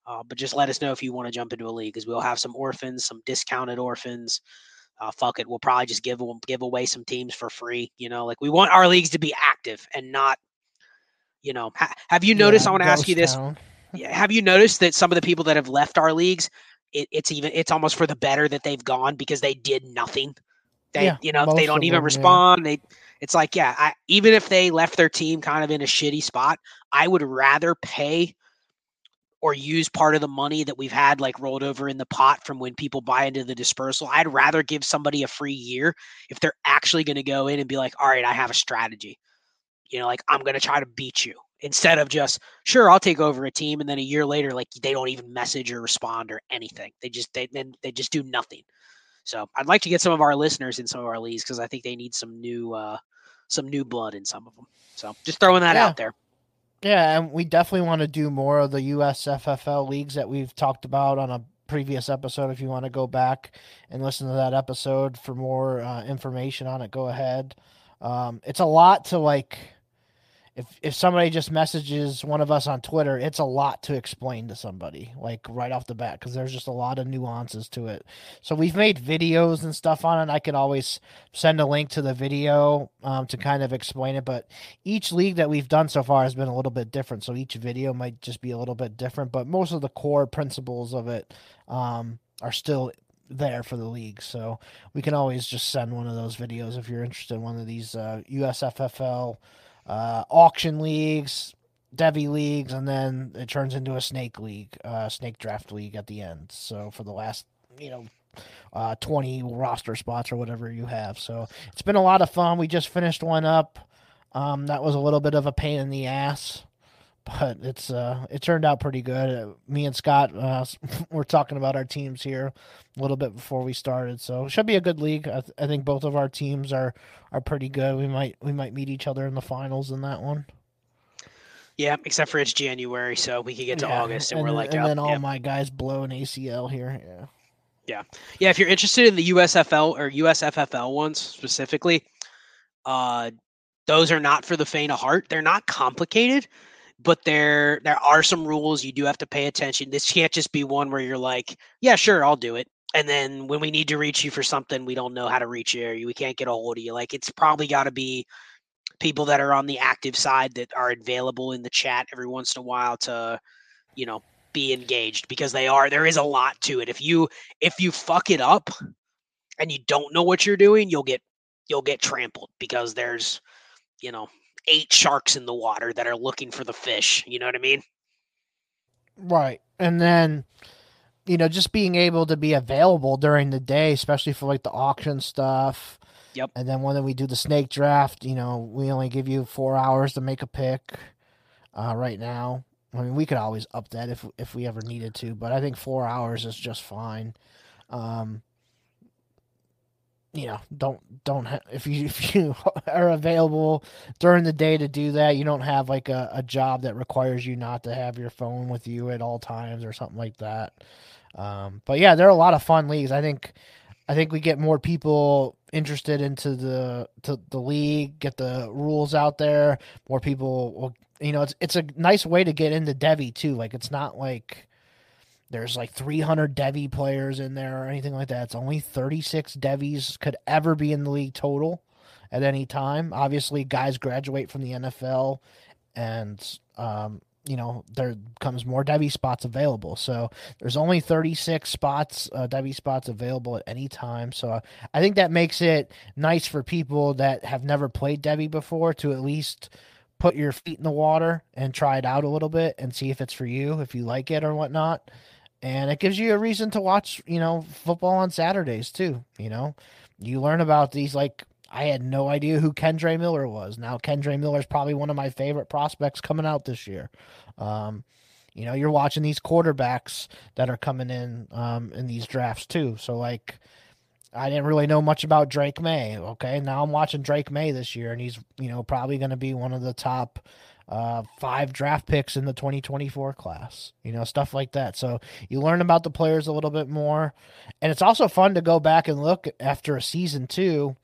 Uh, but just let us know if you want to jump into a league because we'll have some orphans, some discounted orphans. Uh, fuck it, we'll probably just give give away some teams for free. You know, like we want our leagues to be active and not, you know. Ha- have you noticed? Yeah, I want to ask you this. Yeah, have you noticed that some of the people that have left our leagues, it, it's even it's almost for the better that they've gone because they did nothing. They, yeah, you know, they don't even them, respond. Yeah. They it's like, yeah, I, even if they left their team kind of in a shitty spot, I would rather pay or use part of the money that we've had like rolled over in the pot from when people buy into the dispersal. I'd rather give somebody a free year if they're actually going to go in and be like, all right, I have a strategy. You know, like I'm going to try to beat you instead of just, sure, I'll take over a team. And then a year later, like they don't even message or respond or anything. They just, they, then they just do nothing. So I'd like to get some of our listeners in some of our leagues because I think they need some new, uh, some new blood in some of them. So just throwing that yeah. out there. Yeah, and we definitely want to do more of the USFFL leagues that we've talked about on a previous episode. If you want to go back and listen to that episode for more uh, information on it, go ahead. Um, it's a lot to like if if somebody just messages one of us on Twitter, it's a lot to explain to somebody, like right off the bat, because there's just a lot of nuances to it. So we've made videos and stuff on it. I could always send a link to the video um, to kind of explain it. But each league that we've done so far has been a little bit different. So each video might just be a little bit different, but most of the core principles of it um, are still there for the league. So we can always just send one of those videos if you're interested in one of these uh, USFFL uh, auction leagues, Devy leagues, and then it turns into a snake league, uh, snake draft league at the end. So for the last, you know, uh, 20 roster spots or whatever you have. So it's been a lot of fun. We just finished one up. Um, that was a little bit of a pain in the ass but it's uh it turned out pretty good. Uh, me and Scott uh, we're talking about our teams here a little bit before we started, so it should be a good league. I, th- I, think both of our teams are are pretty good. We might we might meet each other in the finals in that one. Yeah, except for it's January, so we could get to yeah, August and, and, we're like, and oh, then all yeah. my guys blow an ACL here. Yeah. Yeah. Yeah. If you're interested in the USFL or USFFL ones specifically, uh, those are not for the faint of heart. They're not complicated but there there are some rules you do have to pay attention. This can't just be one where you're like, yeah, sure, I'll do it. And then when we need to reach you for something, we don't know how to reach you. We can't get a hold of you. Like it's probably got to be people that are on the active side that are available in the chat every once in a while to, you know, be engaged because they are. There is a lot to it. If you if you fuck it up and you don't know what you're doing, you'll get you'll get trampled because there's you know eight sharks in the water that are looking for the fish. You know what I mean? Right. And then, you know, just being able to be available during the day, especially for like the auction stuff. Yep. And then when we do the snake draft, you know, we only give you four hours to make a pick. Uh, right now, I mean, we could always up that if if we ever needed to, but I think four hours is just fine. Um, you know, don't don't ha- if you if you are available during the day to do that, you don't have like a, a job that requires you not to have your phone with you at all times or something like that. Um, but yeah, there are a lot of fun leagues. I think I think we get more people interested into the to the league, get the rules out there. More people will, you know, it's it's a nice way to get into devy too. Like it's not like there's like 300 Devy players in there or anything like that. It's only 36 Devies could ever be in the league total at any time. Obviously, guys graduate from the NFL, and um, you know there comes more Devy spots available. So there's only 36 spots, uh, spots available at any time. So I think that makes it nice for people that have never played Devy before to at least put your feet in the water and try it out a little bit and see if it's for you, if you like it or whatnot and it gives you a reason to watch, you know, football on Saturdays too. You know, you learn about these like I had no idea who Kendre Miller was. Now Kendre Miller is probably one of my favorite prospects coming out this year. Um, you know, you're watching these quarterbacks that are coming in um, in these drafts too. So like, I didn't really know much about Drake Maye Okay, now I'm watching Drake Maye this year, and he's you know probably going to be one of the top uh, five draft picks in the 2024 class, you know, stuff like that. So you learn about the players a little bit more. And it's also fun to go back and look after a season two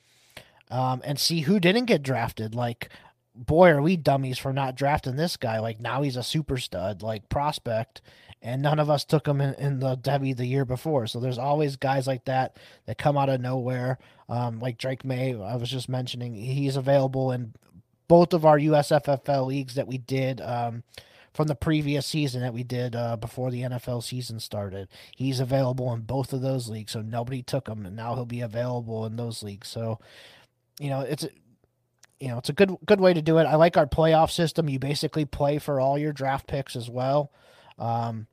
um, and see who didn't get drafted. Like, boy, are we dummies for not drafting this guy. Like, now he's a super stud, like prospect. And none of us took him in, in the Devy the year before. So there's always guys like that that come out of nowhere. Um, like Drake Maye, I was just mentioning, he's available in both of our USFFL leagues that we did um, from the previous season that we did uh, before the NFL season started. He's available in both of those leagues, so nobody took him, and now he'll be available in those leagues. So, you know, it's you know it's a good good way to do it. I like our playoff system. You basically play for all your draft picks as well. Um,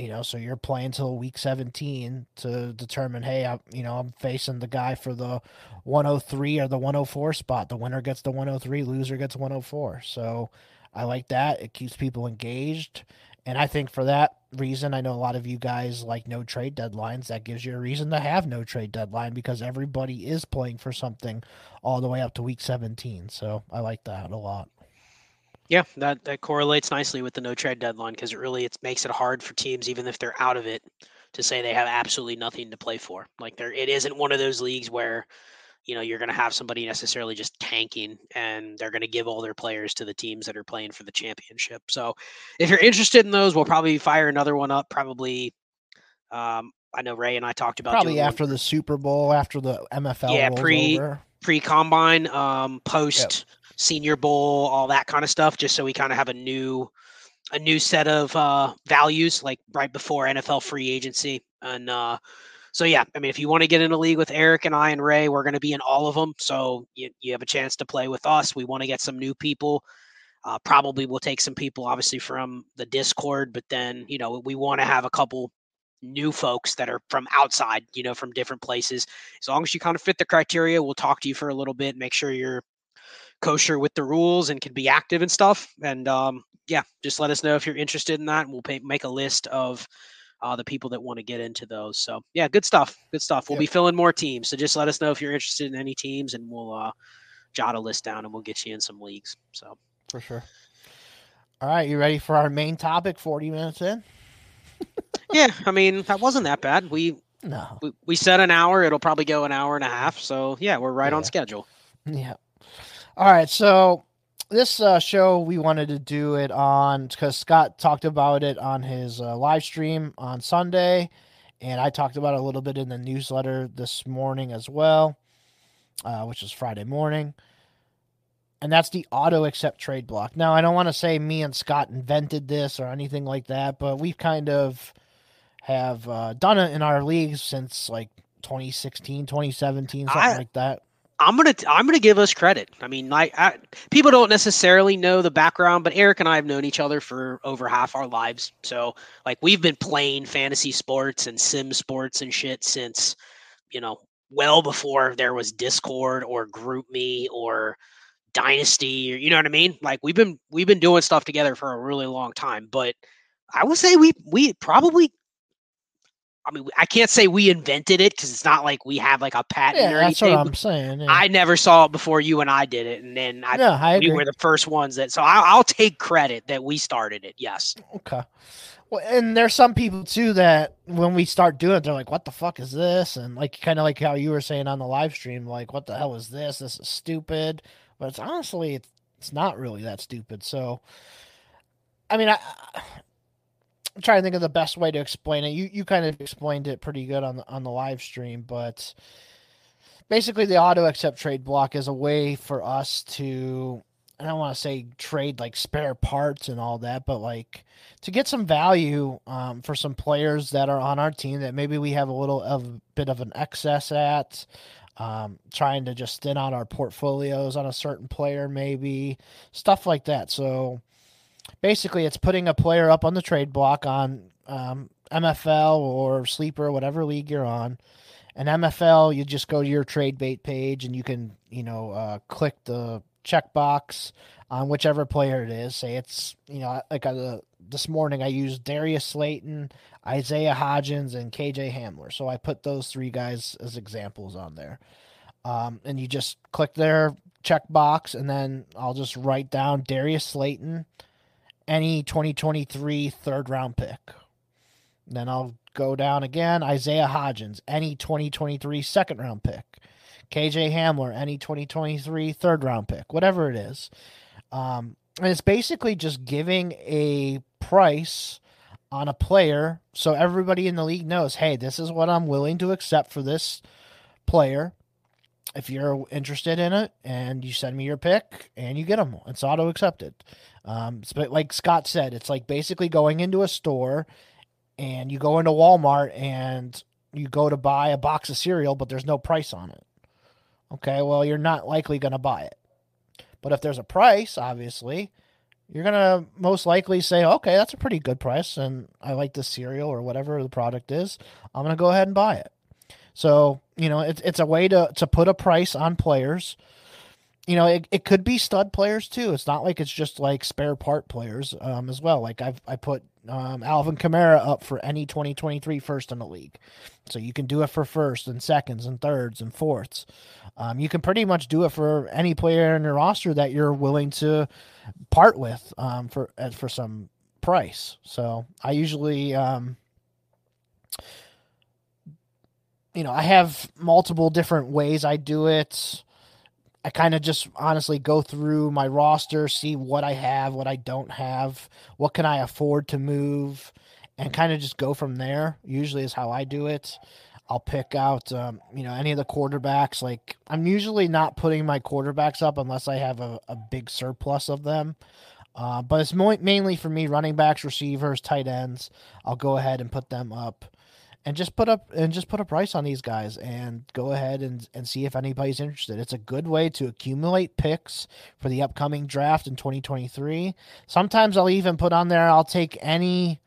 you know, so you're playing till week 17 to determine, hey, I, you know, I'm facing the guy for the 103 or the 104 spot. The winner gets the 103, loser gets 104. So I like that. It keeps people engaged. And I think for that reason, I know a lot of you guys like no trade deadlines. That gives you a reason to have no trade deadline because everybody is playing for something all the way up to week 17. So I like that a lot. Yeah, that that correlates nicely with the no trade deadline because it really it makes it hard for teams, even if they're out of it, to say they have absolutely nothing to play for. Like there, it isn't one of those leagues where you know you're going to have somebody necessarily just tanking and they're going to give all their players to the teams that are playing for the championship. So if you're interested in those, we'll probably fire another one up. Probably, um, I know Ray and I talked about probably after one. the Super Bowl, after the MFL. Yeah, pre over. pre combine, um, post. Yep Senior Bowl, all that kind of stuff, just so we kind of have a new a new set of uh, values, like right before NFL free agency. And uh, so, yeah, I mean, if you want to get in a league with Eric and I and Ray, we're going to be in all of them. So you, you have a chance to play with us. We want to get some new people. Uh, probably we'll take some people, obviously, from the Discord, but then, you know, we want to have a couple new folks that are from outside, you know, from different places. As long as you kind of fit the criteria, we'll talk to you for a little bit, make sure you're kosher with the rules and can be active and stuff. And um, yeah, just let us know if you're interested in that, and we'll pay, make a list of uh, the people that want to get into those. So yeah, good stuff. Good stuff. We'll yep. be filling more teams. So just let us know if you're interested in any teams, and we'll uh, jot a list down, and we'll get you in some leagues. So for sure. All right, you ready for our main topic? Forty minutes in. yeah, I mean that wasn't that bad. We no, we, we said an hour. It'll probably go an hour and a half. So yeah, we're right yeah. on schedule. Yeah. All right, so this uh, show we wanted to do it on because Scott talked about it on his uh, live stream on Sunday, and I talked about it a little bit in the newsletter this morning as well, uh, which is Friday morning. And that's the auto accept trade block. Now, I don't want to say me and Scott invented this or anything like that, but we've kind of have uh, done it in our leagues since like 2016, 2017, something I, like that. I'm gonna I'm gonna give us credit. I mean, like I, people don't necessarily know the background, but Eric and I have known each other for over half our lives. So like we've been playing fantasy sports and sim sports and shit since you know well before there was Discord or GroupMe or Dynasty or you know what I mean. Like we've been we've been doing stuff together for a really long time. But I would say we we probably I mean, I can't say we invented it because it's not like we have like a patent yeah, or that's anything. what I'm saying. Yeah. I never saw it before you and I did it, and then I, yeah, I we were the first ones that. So I, will take credit that we started it. Yes. Okay. Well, and there's some people too that when we start doing it, they're like, "What the fuck is this?" And like, kind of like how you were saying on the live stream, like, "What the hell is this? This is stupid." But it's honestly, it's, it's not really that stupid. So, I mean, I I'm trying to think of the best way to explain it. You you kind of explained it pretty good on the on the live stream, but basically the auto accept trade block is a way for us to I don't want to say trade like spare parts and all that, but like to get some value um, for some players that are on our team that maybe we have a little of a bit of an excess at. Um, trying to just thin out our portfolios on a certain player, maybe stuff like that. So basically it's putting a player up on the trade block on um, MFL or Sleeper, whatever league you're on. And MFL, you just go to your trade bait page and you can, you know, uh, click the checkbox on whichever player it is. Say it's, you know, like uh, this morning I used Darius Slayton, Isaiah Hodgins, and KJ Hamler. So I put those three guys as examples on there. Um, and you just click their checkbox, and then I'll just write down Darius Slayton any 2023 third round pick. Then I'll go down again. Isaiah Hodgins, any 2023 second round pick. KJ Hamler, any 2023 third round pick, whatever it is. Um, and it's basically just giving a price on a player so everybody in the league knows hey, this is what I'm willing to accept for this player. If you're interested in it and you send me your pick and you get them, it's auto accepted. Um, but like Scott said, it's like basically going into a store and you go into Walmart and you go to buy a box of cereal, but there's no price on it. Okay, well, you're not likely going to buy it. But if there's a price, obviously, you're going to most likely say, okay, that's a pretty good price, and I like this cereal or whatever the product is. I'm going to go ahead and buy it. So, you know, it's, it's a way to, to put a price on players you know, it, it could be stud players too. It's not like it's just like spare part players um, as well. Like I've I put um, Alvin Kamara up for any 2023 first in the league, so you can do it for first and seconds and thirds and fourths. Um, you can pretty much do it for any player in your roster that you're willing to part with um, for for some price. So I usually. Um, you know, I have multiple different ways I do it. I kind of just honestly go through my roster, see what I have, what I don't have, what can I afford to move, and kind of just go from there. Usually is how I do it. I'll pick out, um, you know, any of the quarterbacks. Like I'm usually not putting my quarterbacks up unless I have a, a big surplus of them. Uh, but it's mo- mainly for me running backs, receivers, tight ends. I'll go ahead and put them up and just put up and just put a price on these guys and go ahead and, and see if anybody's interested. It's a good way to accumulate picks for the upcoming draft in 2023. Sometimes I'll even put on there I'll take any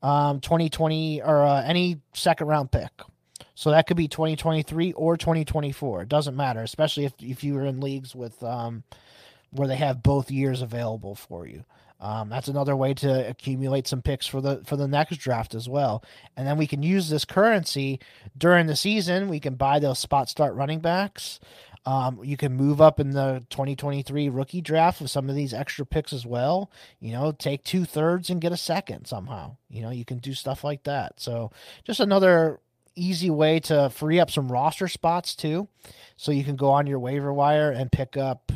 um 2020 or uh, any second round pick. So that could be 2023 or 2024. It doesn't matter, especially if if you are in leagues with um where they have both years available for you. Um, that's another way to accumulate some picks for the for the next draft as well. And then we can use this currency during the season. We can buy those spot start running backs. Um, you can move up in the 2023 rookie draft with some of these extra picks as well. You know, take two thirds and get a second somehow. You know, you can do stuff like that. So just another easy way to free up some roster spots too. So you can go on your waiver wire and pick up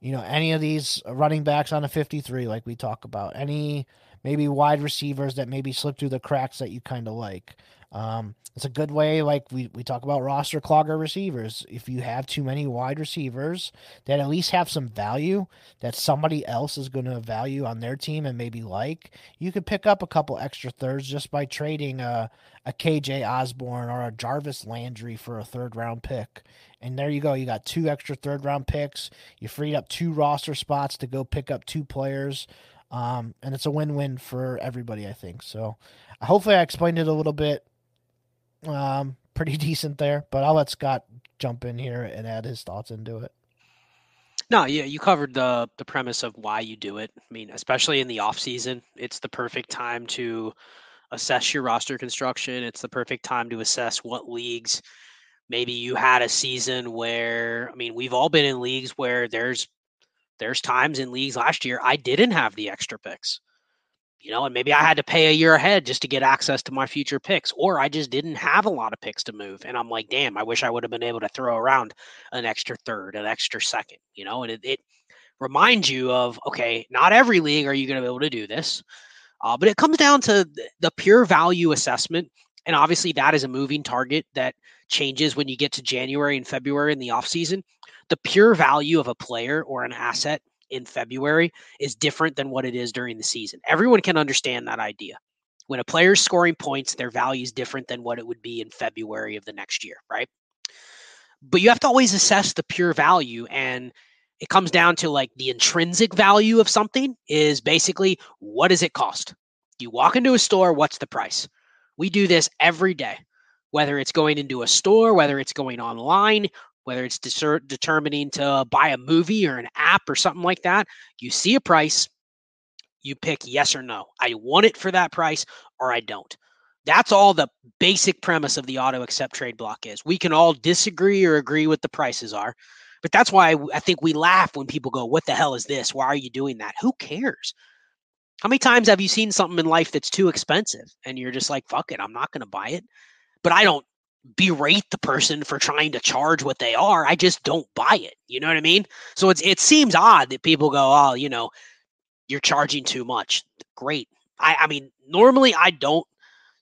you know, any of these running backs on a 53, like we talk about, any maybe wide receivers that maybe slip through the cracks that you kind of like. Um, it's a good way, like we, we talk about roster clogger receivers. If you have too many wide receivers that at least have some value that somebody else is going to value on their team and maybe like, you could pick up a couple extra thirds just by trading a, a KJ Osborn or a Jarvis Landry for a third round pick. And there you go. You got two extra third round picks. You freed up two roster spots to go pick up two players. Um, and it's a win win for everybody, I think. So hopefully I explained it a little bit um, pretty decent there, but I'll let Scott jump in here and add his thoughts into it. No, yeah, you covered the the premise of why you do it. I mean, especially in the off season, it's the perfect time to assess your roster construction. It's the perfect time to assess what leagues maybe you had a season where I mean, we've all been in leagues where there's there's times in leagues last year I didn't have the extra picks you know, and maybe I had to pay a year ahead just to get access to my future picks, or I just didn't have a lot of picks to move. And I'm like, damn, I wish I would have been able to throw around an extra third, an extra second, you know, and it, it reminds you of, okay, not every league are you going to be able to do this. Uh, but it comes down to the pure value assessment. And obviously, that is a moving target that changes when you get to January and February in the offseason. The pure value of a player or an asset in February is different than what it is during the season. Everyone can understand that idea. When a player's scoring points, their value is different than what it would be in February of the next year, right? But you have to always assess the pure value and it comes down to like the intrinsic value of something is basically what does it cost? You walk into a store, what's the price? We do this every day, whether it's going into a store, whether it's going online, whether it's determining to buy a movie or an app or something like that, you see a price, you pick yes or no. I want it for that price or I don't. That's all the basic premise of the auto accept trade block is. We can all disagree or agree what the prices are, but that's why I think we laugh when people go, What the hell is this? Why are you doing that? Who cares? How many times have you seen something in life that's too expensive and you're just like, fuck it, I'm not going to buy it? But I don't berate the person for trying to charge what they are. I just don't buy it. You know what I mean? So it's it seems odd that people go, oh, you know, you're charging too much. Great. I, I mean, normally I don't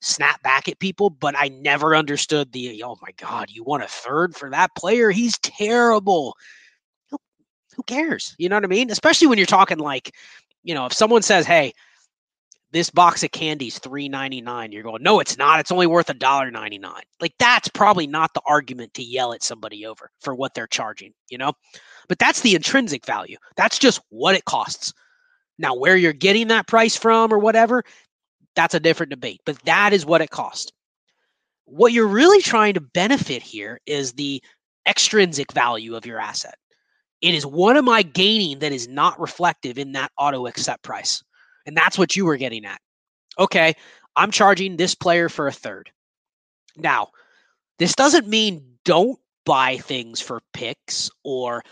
snap back at people, but I never understood the oh my god, you want a third for that player? He's terrible. Who, who cares? You know what I mean? Especially when you're talking like, you know, if someone says, hey, this box of candy's three ninety nine. You're going, no, it's not. It's only worth a dollar ninety nine. Like that's probably not the argument to yell at somebody over for what they're charging, you know. But that's the intrinsic value. That's just what it costs. Now, where you're getting that price from or whatever, that's a different debate. But that is what it costs. What you're really trying to benefit here is the extrinsic value of your asset. It is what am I gaining that is not reflective in that auto accept price. And that's what you were getting at. Okay, I'm charging this player for a third. Now, this doesn't mean don't buy things for picks or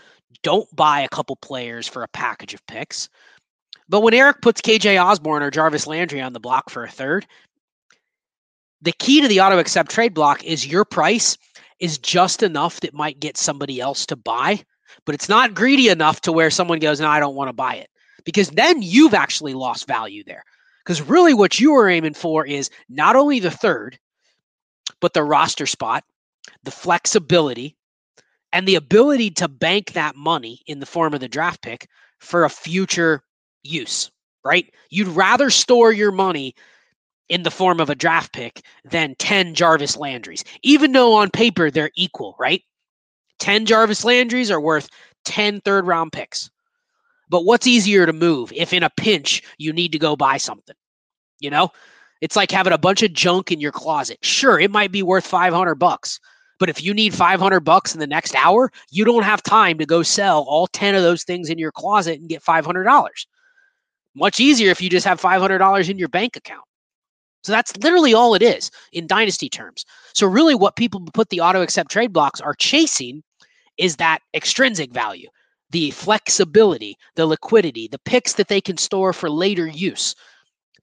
don't buy a couple players for a package of picks. But when Eric puts KJ Osborn or Jarvis Landry on the block for a third, the key to the auto accept trade block is your price is just enough that might get somebody else to buy, but it's not greedy enough to where someone goes, No, I don't want to buy it because then you've actually lost value there. Because really, what you are aiming for is not only the third, but the roster spot, the flexibility, and the ability to bank that money in the form of the draft pick for a future use, right? You'd rather store your money in the form of a draft pick than 10 Jarvis Landrys, even though on paper they're equal, right? 10 Jarvis Landrys are worth 10 third round picks. But what's easier to move if in a pinch you need to go buy something? You know, it's like having a bunch of junk in your closet. Sure, it might be worth 500 bucks, but if you need 500 bucks in the next hour, you don't have time to go sell all 10 of those things in your closet and get $500. Much easier if you just have $500 in your bank account. So that's literally all it is in dynasty terms. So really what people put the auto accept trade blocks are chasing is that extrinsic value the flexibility, the liquidity, the picks that they can store for later use,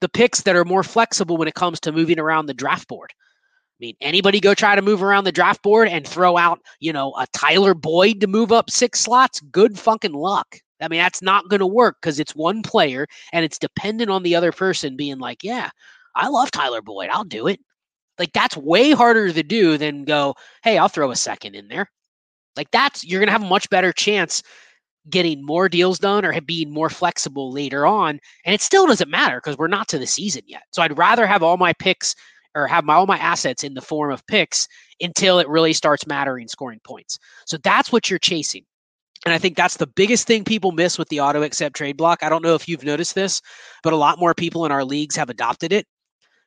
the picks that are more flexible when it comes to moving around the draft board. I mean, anybody go try to move around the draft board and throw out, you know, a Tyler Boyd to move up six slots? Good fucking luck. I mean, that's not going to work because it's one player and it's dependent on the other person being like, yeah, I love Tyler Boyd. I'll do it. Like that's way harder to do than go, hey, I'll throw a second in there. Like that's you're gonna have a much better chance getting more deals done or being more flexible later on. And it still doesn't matter because we're not to the season yet. So I'd rather have all my picks or have my, all my assets in the form of picks until it really starts mattering scoring points. So that's what you're chasing. And I think that's the biggest thing people miss with the auto accept trade block. I don't know if you've noticed this, but a lot more people in our leagues have adopted it.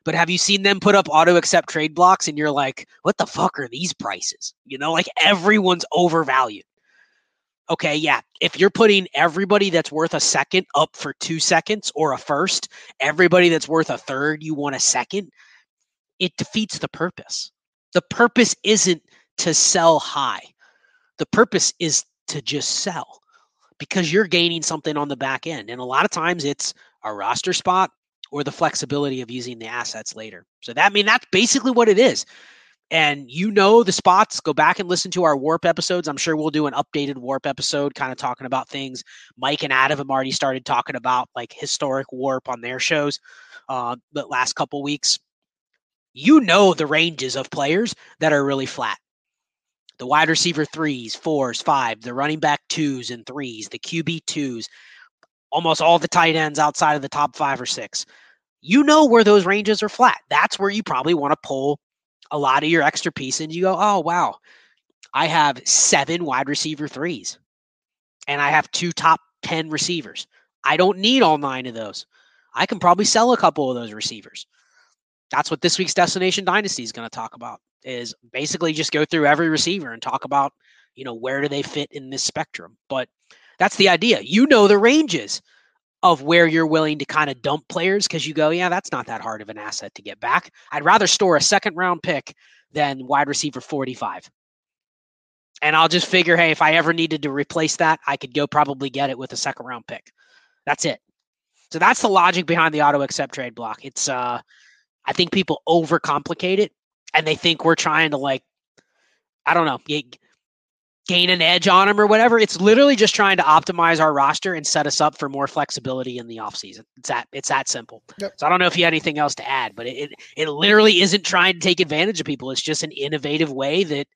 But have you seen them put up auto accept trade blocks and you're like, what the fuck are these prices? You know, like everyone's overvalued. Okay, yeah. If you're putting everybody that's worth a second up for two seconds or a first, everybody that's worth a third, you want a second, it defeats the purpose. The purpose isn't to sell high, the purpose is to just sell because you're gaining something on the back end. And a lot of times it's a roster spot or the flexibility of using the assets later. So that I mean that's basically what it is. And you know the spots, go back and listen to our warp episodes. I'm sure we'll do an updated warp episode kind of talking about things. Mike and Adam have already started talking about like historic warp on their shows uh the last couple weeks. You know the ranges of players that are really flat the wide receiver threes, fours, five, the running back twos and threes, the QB twos, almost all the tight ends outside of the top five or six. You know where those ranges are flat. That's where you probably want to pull a lot of your extra piece and you go, oh, wow, I have seven wide receiver threes and I have two top 10 receivers. I don't need all nine of those. I can probably sell a couple of those receivers. That's what this week's Destination Dynasty is going to talk about is basically just go through every receiver and talk about, you know, where do they fit in this spectrum. But that's the idea. You know the ranges of where you're willing to kind of dump players because you go, yeah, that's not that hard of an asset to get back. I'd rather store a second round pick than wide receiver 45. And I'll just figure, hey, if I ever needed to replace that, I could go probably get it with a second round pick. That's it. So that's the logic behind the auto accept trade block. It's uh I think people overcomplicate it and they think we're trying to like, I don't know, gain an edge on them or whatever. It's literally just trying to optimize our roster and set us up for more flexibility in the offseason. It's that it's that simple. Yep. So I don't know if you had anything else to add, but it, it it literally isn't trying to take advantage of people. It's just an innovative way that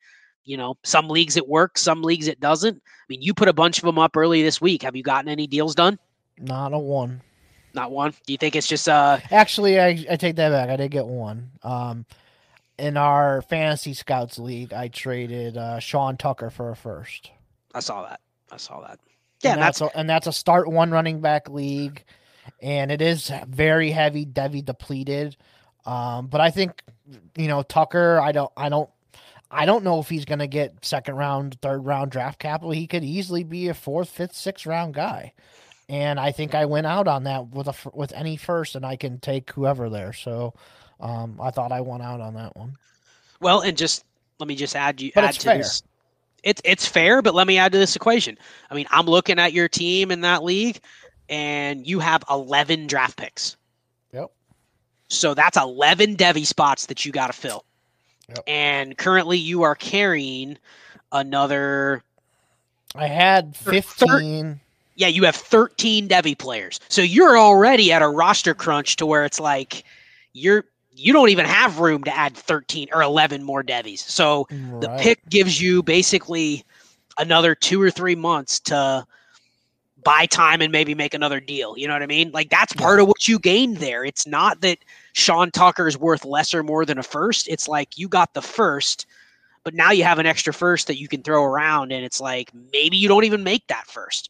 you know some leagues it works, some leagues it doesn't. I mean, you put a bunch of them up early this week. Have you gotten any deals done? Not a one. Not one. Do you think it's just uh? Actually, I I take that back. I did get one. Um, in our fantasy scouts league, I traded uh, Sean Tucker for a first. I saw that. I saw that. Yeah, and that's, that's a, and that's a start one running back league, and it is very heavy, Devy depleted. Um, but I think you know Tucker. I don't. I don't. I don't know if he's going to get second round, third round draft capital. He could easily be a fourth, fifth, sixth round guy, and I think I went out on that with a with any first, and I can take whoever there. So um, I thought I won out on that one. Well, and just let me just add you but add to fair. this. It's it's fair, but let me add to this equation. I mean, I'm looking at your team in that league, and you have 11 draft picks. Yep. So that's 11 Devy spots that you got to fill. Yep. And currently, you are carrying another. I had 15. yeah, you have 13 Devy players. So you're already at a roster crunch to where it's like you're you don't even have room to add 13 or 11 more devies. So right. the pick gives you basically another two or three months to buy time and maybe make another deal. You know what I mean? Like that's part of what you gained there. It's not that Sean Tucker is worth less or more than a first. It's like you got the first, but now you have an extra first that you can throw around. And it's like maybe you don't even make that first.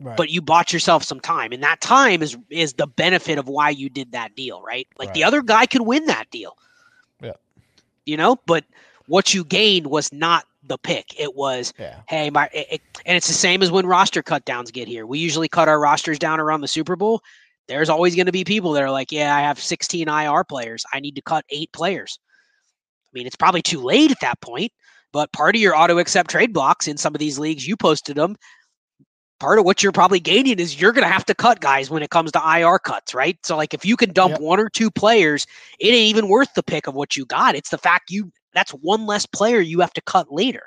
Right. But you bought yourself some time, and that time is is the benefit of why you did that deal, right? Like right. the other guy could win that deal. Yeah. You know, but what you gained was not the pick. It was, yeah. hey, my, it, it, and it's the same as when roster cut downs get here. We usually cut our rosters down around the Super Bowl. There's always going to be people that are like, yeah, I have 16 IR players. I need to cut eight players. I mean, it's probably too late at that point, but part of your auto accept trade blocks in some of these leagues, you posted them part of what you're probably gaining is you're going to have to cut guys when it comes to IR cuts, right? So like if you can dump yep. one or two players, it ain't even worth the pick of what you got. It's the fact you that's one less player you have to cut later.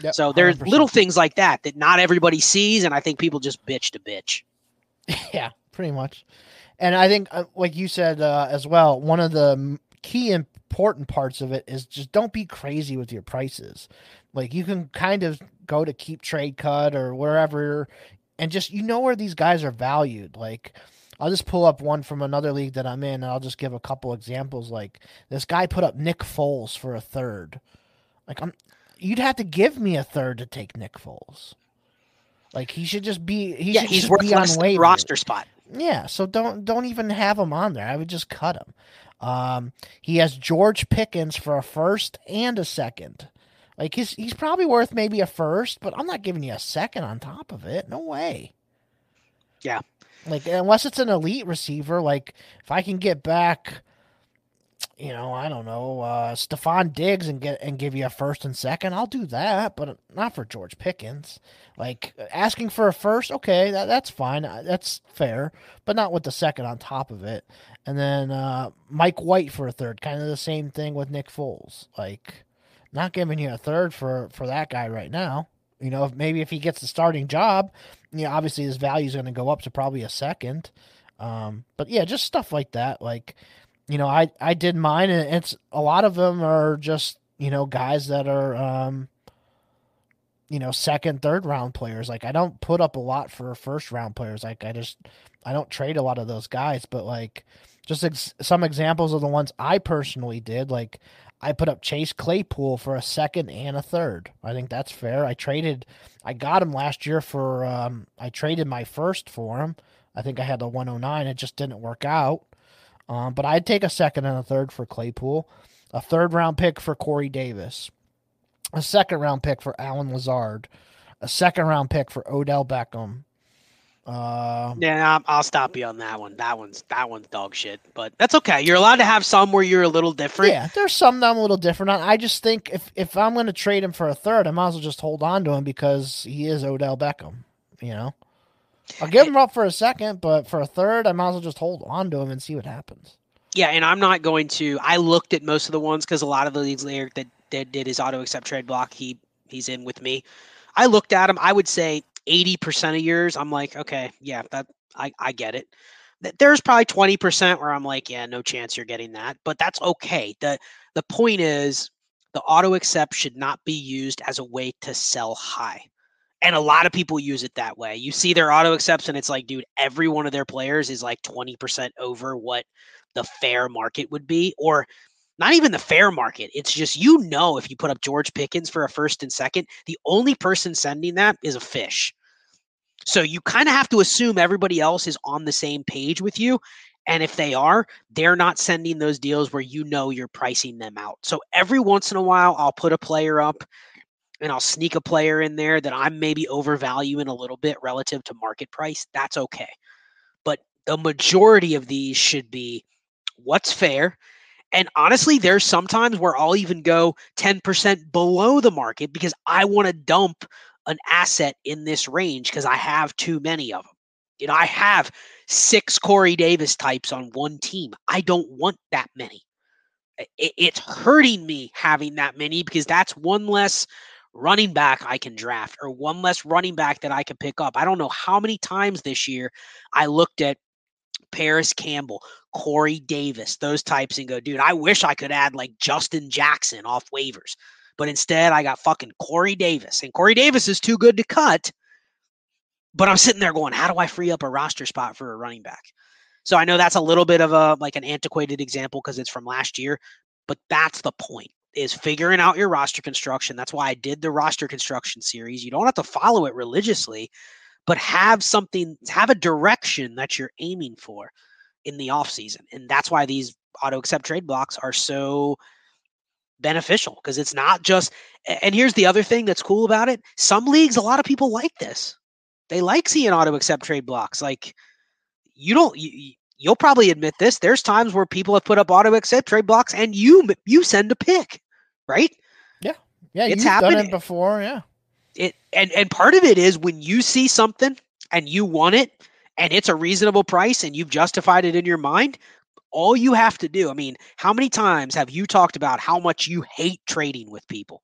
Yep, so there's 100%. little things like that that not everybody sees, and I think people just bitch to bitch. Yeah, pretty much. And I think, uh, like you said uh, as well, one of the key important parts of it is just don't be crazy with your prices. Like you can kind of go to keep trade cut or wherever and just you know where these guys are valued. Like I'll just pull up one from another league that I'm in and I'll just give a couple examples. Like this guy put up Nick Foles for a third. Like I'm you'd have to give me a third to take Nick Foles. Like he should just be he yeah, he's worth be on roster spot. Yeah, so don't don't even have him on there. I would just cut him. Um, he has George Pickens for a first and a second. Like he's he's probably worth maybe a first, but I'm not giving you a second on top of it. No way. Yeah. Like unless it's an elite receiver, like if I can get back, you know, I don't know, uh Stefon Diggs and get and give you a first and second, I'll do that, but not for George Pickens. Like asking for a first, okay, that, that's fine, that's fair, but not with the second on top of it. And then uh Mike White for a third, kind of the same thing with Nick Foles. Like not giving you a third for for that guy right now. You know, if maybe if he gets the starting job, you know, obviously his value is going to go up to probably a second. Um, but yeah, just stuff like that. Like, you know, I I did mine, and it's a lot of them are just you know guys that are um, you know second, third round players. Like I don't put up a lot for first round players. Like I just I don't trade a lot of those guys. But like just ex- some examples of the ones I personally did. Like I put up Chase Claypool for a second and a third. I think that's fair. I traded, I got him last year for, um, I traded my first for him. I think I had the 109. It just didn't work out. Um, but I'd take a second and a third for Claypool, a third round pick for Corey Davis, a second round pick for Allen Lazard, a second round pick for Odell Beckham, uh, yeah, I'll stop you on that one. That one's that one's dog shit, but that's okay. You're allowed to have some where you're a little different. Yeah, there's some that I'm a little different on. I just think if if I'm going to trade him for a third, I might as well just hold on to him because he is Odell Beckham. You know, I'll give eh, him up for a second, but for a third, I might as well just hold on to him and see what happens. Yeah, and I'm not going to. I looked at most of the ones because a lot of the leagues there that, that did his auto accept trade block, he he's in with me. I looked at him. I would say 80% of yours, I'm like, okay, yeah, that I, I get it. There's probably 20% where I'm like, yeah, no chance you're getting that, but that's okay. The the point is the auto accept should not be used as a way to sell high. And a lot of people use it that way. You see their auto accepts and it's like, dude, every one of their players is like 20% over what the fair market would be or not even the fair market. It's just you know if you put up George Pickens for a first and second, the only person sending that is a fish. So you kind of have to assume everybody else is on the same page with you. And if they are, they're not sending those deals where you know you're pricing them out. So every once in a while, I'll put a player up and I'll sneak a player in there that I'm maybe overvaluing a little bit relative to market price. That's okay. But the majority of these should be what's fair and honestly, there's sometimes where I'll even go 10% below the market because I want to dump an asset in this range because I have too many of them. You know, I have six Corey Davis types on one team. I don't want that many. It's hurting me having that many because that's one less running back I can draft or one less running back that I can pick up. I don't know how many times this year I looked at Parris Campbell, Corey Davis, those types, and go, dude, I wish I could add like Justin Jackson off waivers. But instead, I got fucking Corey Davis. And Corey Davis is too good to cut. But I'm sitting there going, how do I free up a roster spot for a running back? So I know that's a little bit of a like an antiquated example because it's from last year, but that's the point is figuring out your roster construction. That's why I did the roster construction series. You don't have to follow it religiously, but have something, have a direction that you're aiming for in the off season. And that's why these auto accept trade blocks are so beneficial because it's not just and here's the other thing that's cool about it. Some leagues, a lot of people like this. They like seeing auto accept trade blocks. Like you don't you, you'll probably admit this. There's times where people have put up auto accept trade blocks and you you send a pick, right? Yeah. Yeah, it's happened before, yeah it and and part of it is when you see something and you want it and it's a reasonable price and you've justified it in your mind all you have to do i mean how many times have you talked about how much you hate trading with people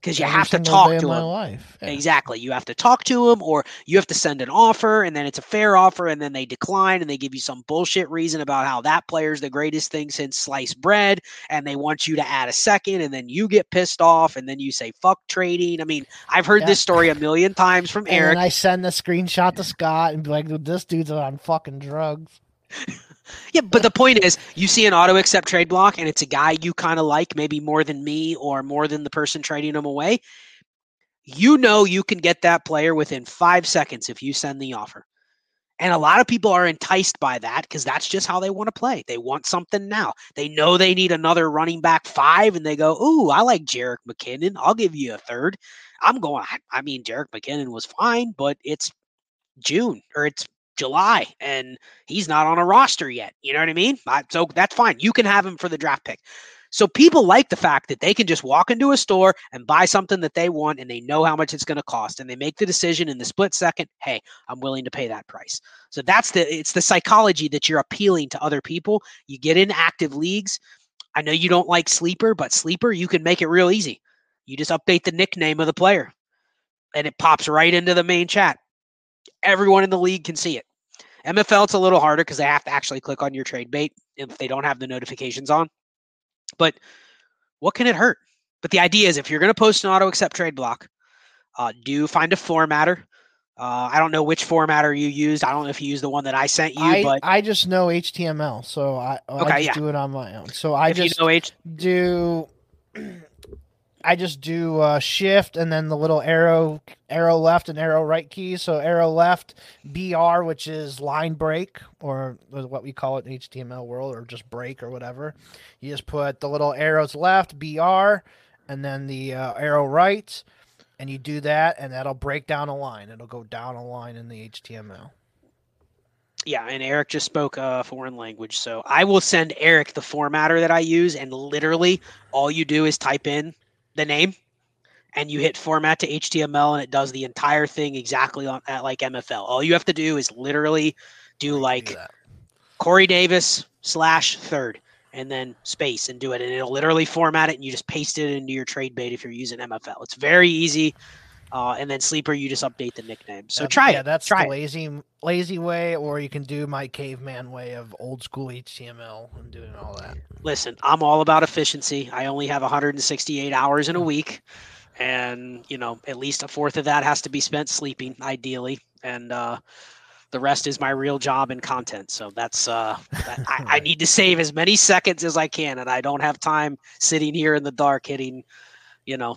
because you have to talk to him. Life. Yeah. Exactly. You have to talk to him or you have to send an offer and then it's a fair offer and then they decline and they give you some bullshit reason about how that player is the greatest thing since sliced bread and they want you to add a second and then you get pissed off and then you say fuck trading. I mean, I've heard yeah. this story a million times from and Eric. I send the screenshot to Scott and be like, this dude's on fucking drugs. Yeah, but the point is, you see an auto accept trade block, and it's a guy you kind of like, maybe more than me or more than the person trading him away. You know you can get that player within five seconds if you send the offer. And a lot of people are enticed by that because that's just how they want to play. They want something now. They know they need another running back five, and they go, Ooh, I like Jerick McKinnon. I'll give you a third. I'm going, I mean, Jerick McKinnon was fine, but it's June or it's July and he's not on a roster yet. You know what I mean? So that's fine. You can have him for the draft pick. So people like the fact that they can just walk into a store and buy something that they want and they know how much it's going to cost and they make the decision in the split second, hey, I'm willing to pay that price. So that's the it's the psychology that you're appealing to other people. You get in active leagues. I know you don't like sleeper, but sleeper you can make it real easy. You just update the nickname of the player and it pops right into the main chat. Everyone in the league can see it. MFL, it's a little harder because they have to actually click on your trade bait if they don't have the notifications on. But what can it hurt? But the idea is if you're going to post an auto accept trade block, uh, do find a formatter. Uh, I don't know which formatter you used. I don't know if you used the one that I sent you, I, but I just know HTML, so I, okay, I just yeah. do it on my own. So I if just you know H- do I just do uh, shift and then the little arrow arrow left and arrow right keys. So arrow left BR, which is line break or what we call it in HTML world, or just break or whatever. You just put the little arrows left BR and then the uh, arrow right, and you do that, and that'll break down a line. It'll go down a line in the HTML. Yeah, and Eric just spoke a foreign language, so I will send Eric the formatter that I use, and literally all you do is type in the name and you hit format to HTML and it does the entire thing exactly on at like MFL. All you have to do is literally do like Corey Davis slash third and then space and do it and it'll literally format it and you just paste it into your trade bait if you're using MFL. It's very easy. Uh, and then sleeper, you just update the nickname. So try yeah, it. That's try the lazy lazy way, or you can do my caveman way of old school HTML and doing all that. Listen, I'm all about efficiency. I only have 168 hours in a week, and you know at least a fourth of that has to be spent sleeping, ideally, and uh, the rest is my real job and content. So that's uh, that, I, I need to save as many seconds as I can, and I don't have time sitting here in the dark hitting, you know,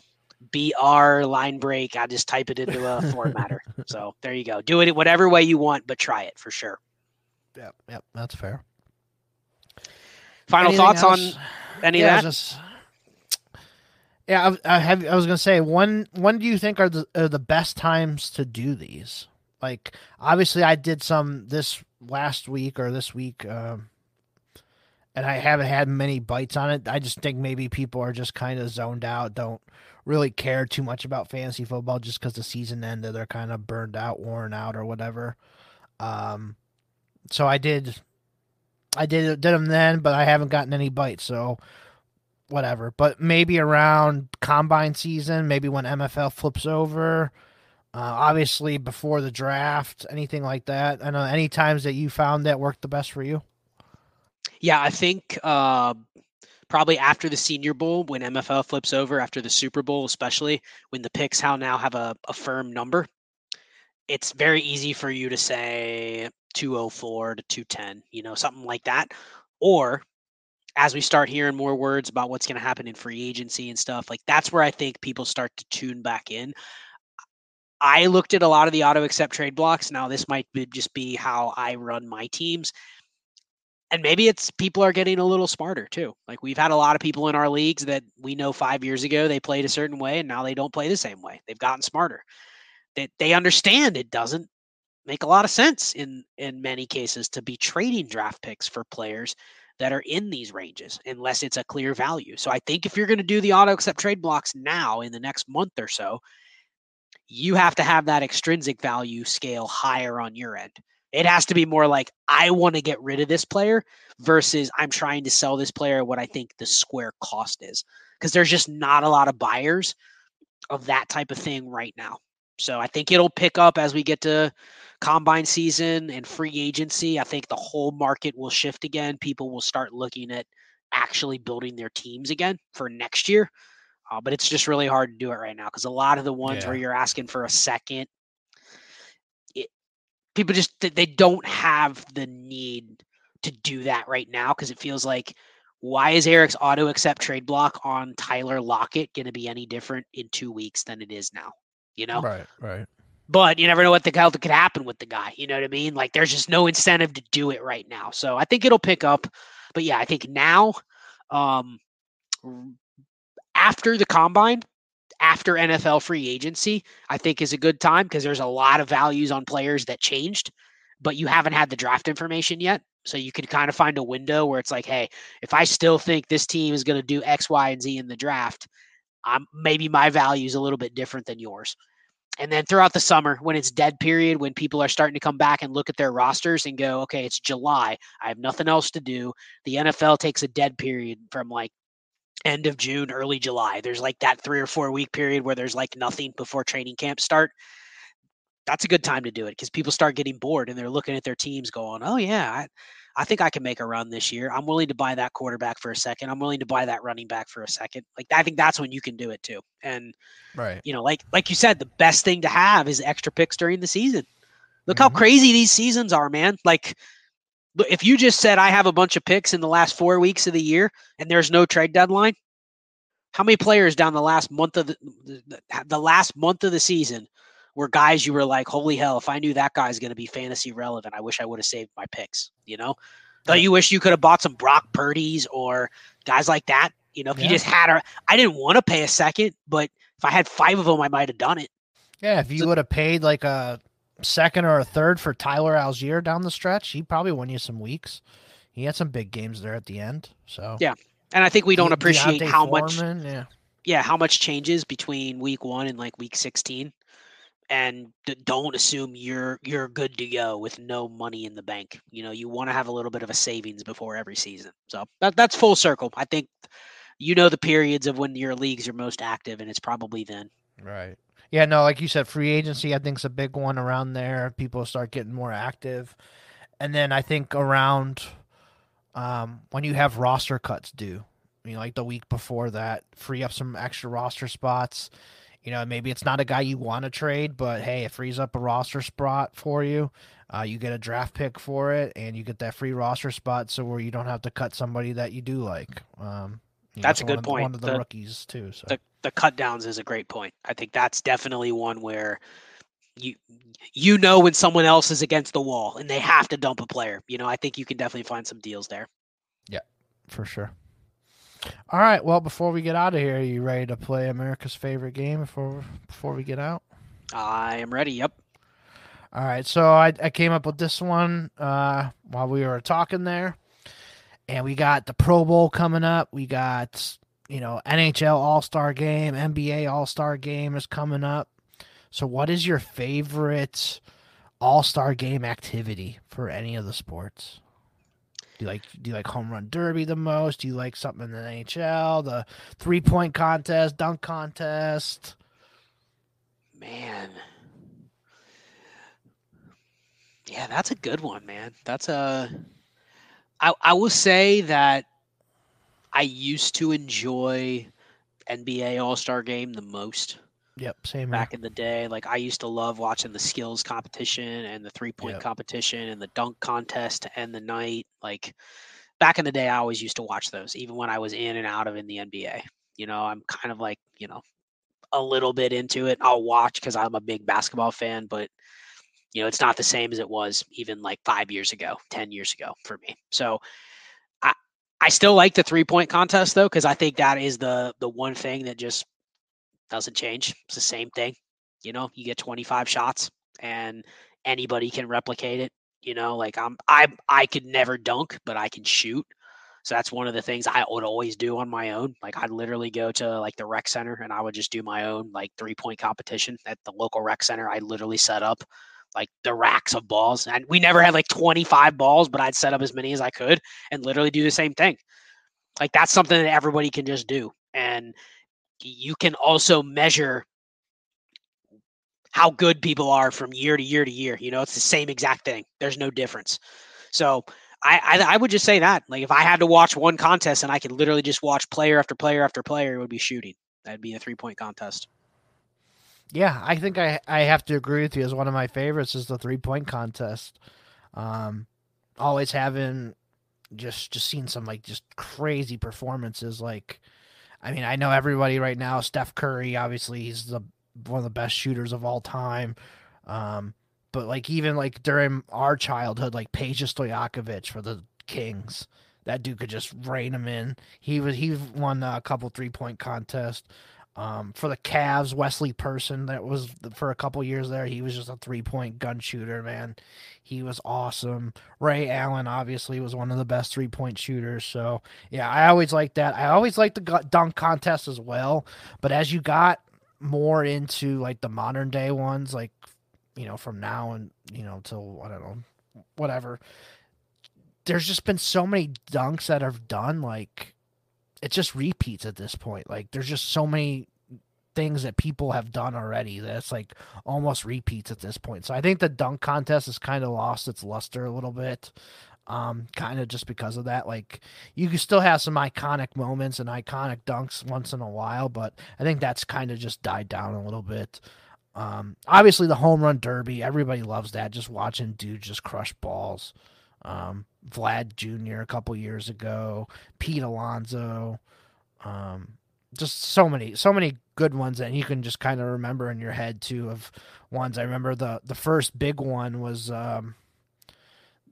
BR line break. I just type it into a formatter. So there you go. Do it whatever way you want, but try it for sure. Yep, yep, that's fair. Final Anything thoughts else? on any yeah, of that? Just, yeah, I, I, have. I was gonna say when when do you think are the are the best times to do these? Like, obviously, I did some this last week or this week, um, and I haven't had many bites on it. I just think maybe people are just kind of zoned out, don't really care too much about fantasy football just because the season ended. They're kind of burned out, worn out, or whatever. Um, so I did, I did did them then, but I haven't gotten any bites. So whatever. But maybe around combine season, maybe when MFL flips over. Uh, obviously, before the draft, anything like that. I know any times that you found that worked the best for you. Yeah, I think uh, probably after the Senior Bowl, when MFL flips over, after the Super Bowl, especially when the picks how now have a, a firm number, it's very easy for you to say 204 to 210, you know, something like that. Or as we start hearing more words about what's going to happen in free agency and stuff, like that's where I think people start to tune back in. I looked at a lot of the auto accept trade blocks. Now, this might be, just be how I run my teams and maybe it's people are getting a little smarter too. Like we've had a lot of people in our leagues that we know five years ago they played a certain way and now they don't play the same way. They've gotten smarter. That they, they understand it doesn't make a lot of sense in in many cases to be trading draft picks for players that are in these ranges unless it's a clear value. So I think if you're going to do the auto accept trade blocks now in the next month or so, you have to have that extrinsic value scale higher on your end. It has to be more like I want to get rid of this player versus I'm trying to sell this player what I think the square cost is. Because there's just not a lot of buyers of that type of thing right now. So I think it'll pick up as we get to combine season and free agency. I think the whole market will shift again. People will start looking at actually building their teams again for next year. Uh, but it's just really hard to do it right now because a lot of the ones yeah. where you're asking for a second, people just they don't have the need to do that right now because it feels like why is Eric's auto accept trade block on Tyler Lockett going to be any different in two weeks than it is now? You know, right, right. But you never know what the hell could happen with the guy. You know what I mean? Like there's just no incentive to do it right now. So I think it'll pick up. But yeah, I think now, um, after the combine, after NFL free agency, I think is a good time because there's a lot of values on players that changed, but you haven't had the draft information yet. So you can kind of find a window where it's like, hey, if I still think this team is going to do X, Y, and Z in the draft, I'm maybe my value is a little bit different than yours. And then throughout the summer, when it's dead period, when people are starting to come back and look at their rosters and go, okay, it's July. I have nothing else to do. The NFL takes a dead period from like end of June, early July. There's like that three or four week period where there's like nothing before training camp start. That's a good time to do it because people start getting bored and they're looking at their teams going, oh, yeah, I, I think I can make a run this year. I'm willing to buy that quarterback for a second. I'm willing to buy that running back for a second. Like I think that's when you can do it too. And right, you know, like like you said, the best thing to have is extra picks during the season. Look mm-hmm. how crazy these seasons are, man. Like if you just said I have a bunch of picks in the last four weeks of the year and there's no trade deadline, how many players down the last month of the, the, the last month of the season were guys you were like, holy hell, if I knew that guy's going to be fantasy relevant, I wish I would have saved my picks. You know, don't you wish you could have bought some Brock Purdy's or guys like that? You know, if yeah. you just had a, I didn't want to pay a second, but if I had five of them, I might have done it. Yeah, if you so, would have paid like a second or a third for Tyler Allgeier down the stretch, he probably won you some weeks. He had some big games there at the end. So yeah, and I think we don't De- appreciate D'Onta how Foreman, much. Yeah. Yeah, how much changes between week one and like week sixteen and don't assume you're you're good to go with no money in the bank. You know, you want to have a little bit of a savings before every season. So that that's full circle. I think you know the periods of when your leagues are most active, and it's probably then. Right. Yeah. No, like you said, free agency I think is a big one around there. People start getting more active, and then I think around um, when you have roster cuts due, you know, like the week before that, free up some extra roster spots you know, maybe it's not a guy you want to trade, but hey, it frees up a roster spot for you. Uh, you get a draft pick for it, and you get that free roster spot, so where you don't have to cut somebody that you do like. Um, that's know, a good one point. One of the, the, rookies too. So the the cut downs is a great point. I think that's definitely one where you you know when someone else is against the wall and they have to dump a player. You know, I think you can definitely find some deals there. Yeah, for sure. All right. Well, before we get out of here, are you ready to play America's favorite game before before we get out? I am ready. Yep. All right. So I, I came up with this one uh, while we were talking there, and we got the Pro Bowl coming up. We got you know NHL All Star Game, NBA All Star Game is coming up. So, what is your favorite All Star Game activity for any of the sports? Do you like do you like home run derby the most? Do you like something in the NHL, the three point contest, dunk contest? Man. Yeah, that's a good one, man. That's a I I will say that I used to enjoy NBA All-Star game the most. Yep, same back here. in the day. Like I used to love watching the skills competition and the three point yep. competition and the dunk contest to end the night. Like back in the day, I always used to watch those, even when I was in and out of in the NBA. You know, I'm kind of like you know a little bit into it. I'll watch because I'm a big basketball fan, but you know it's not the same as it was even like five years ago, ten years ago for me. So I still like the three point contest though because I think that is the the one thing that just doesn't change. It's the same thing. You know, you get 25 shots and anybody can replicate it. You know, like I'm I I could never dunk, but I can shoot. So that's one of the things I would always do on my own. Like I'd literally go to like the rec center and I would just do my own like three point competition at the local rec center. I literally set up like the racks of balls. And we never had like 25 balls, but I'd set up as many as I could and literally do the same thing. Like that's something that everybody can just do. And you can also measure how good people are from year to year to year. You know, it's the same exact thing. There's no difference. So I, I, I would just say that. Like if I had to watch one contest and I could literally just watch player after player after player, it would be shooting. That'd be a three point contest. Yeah, I think I I have to agree with you. As one of my favorites is the three point contest. Um, always having just just seeing some like just crazy performances. Like, I mean, I know everybody right now. Steph Curry, obviously, he's the one of the best shooters of all time. Um, but like even like during our childhood, like Peja Stojakovic for the Kings, that dude could just rain him in. He was he won a couple three point contests. Um, for the Cavs, Wesley Person, that was for a couple years there. He was just a three point gun shooter, man. He was awesome. Ray Allen, obviously, was one of the best three point shooters. So, yeah, I always like that. I always like the dunk contest as well. But as you got more into like the modern day ones, like, you know, from now and, you know, till, I don't know, whatever, there's just been so many dunks that have done like it just repeats at this point. Like there's just so many things that people have done already that's like almost repeats at this point. So I think the dunk contest has kind of lost its luster a little bit. Um, kind of just because of that. Like you can still have some iconic moments and iconic dunks once in a while, but I think that's kind of just died down a little bit. Um, obviously the home run derby, everybody loves that. Just watching dudes just crush balls. Um, Vlad Jr. a couple years ago, Pete Alonso, um, just so many, so many good ones that you can just kind of remember in your head too. Of ones I remember the the first big one was um,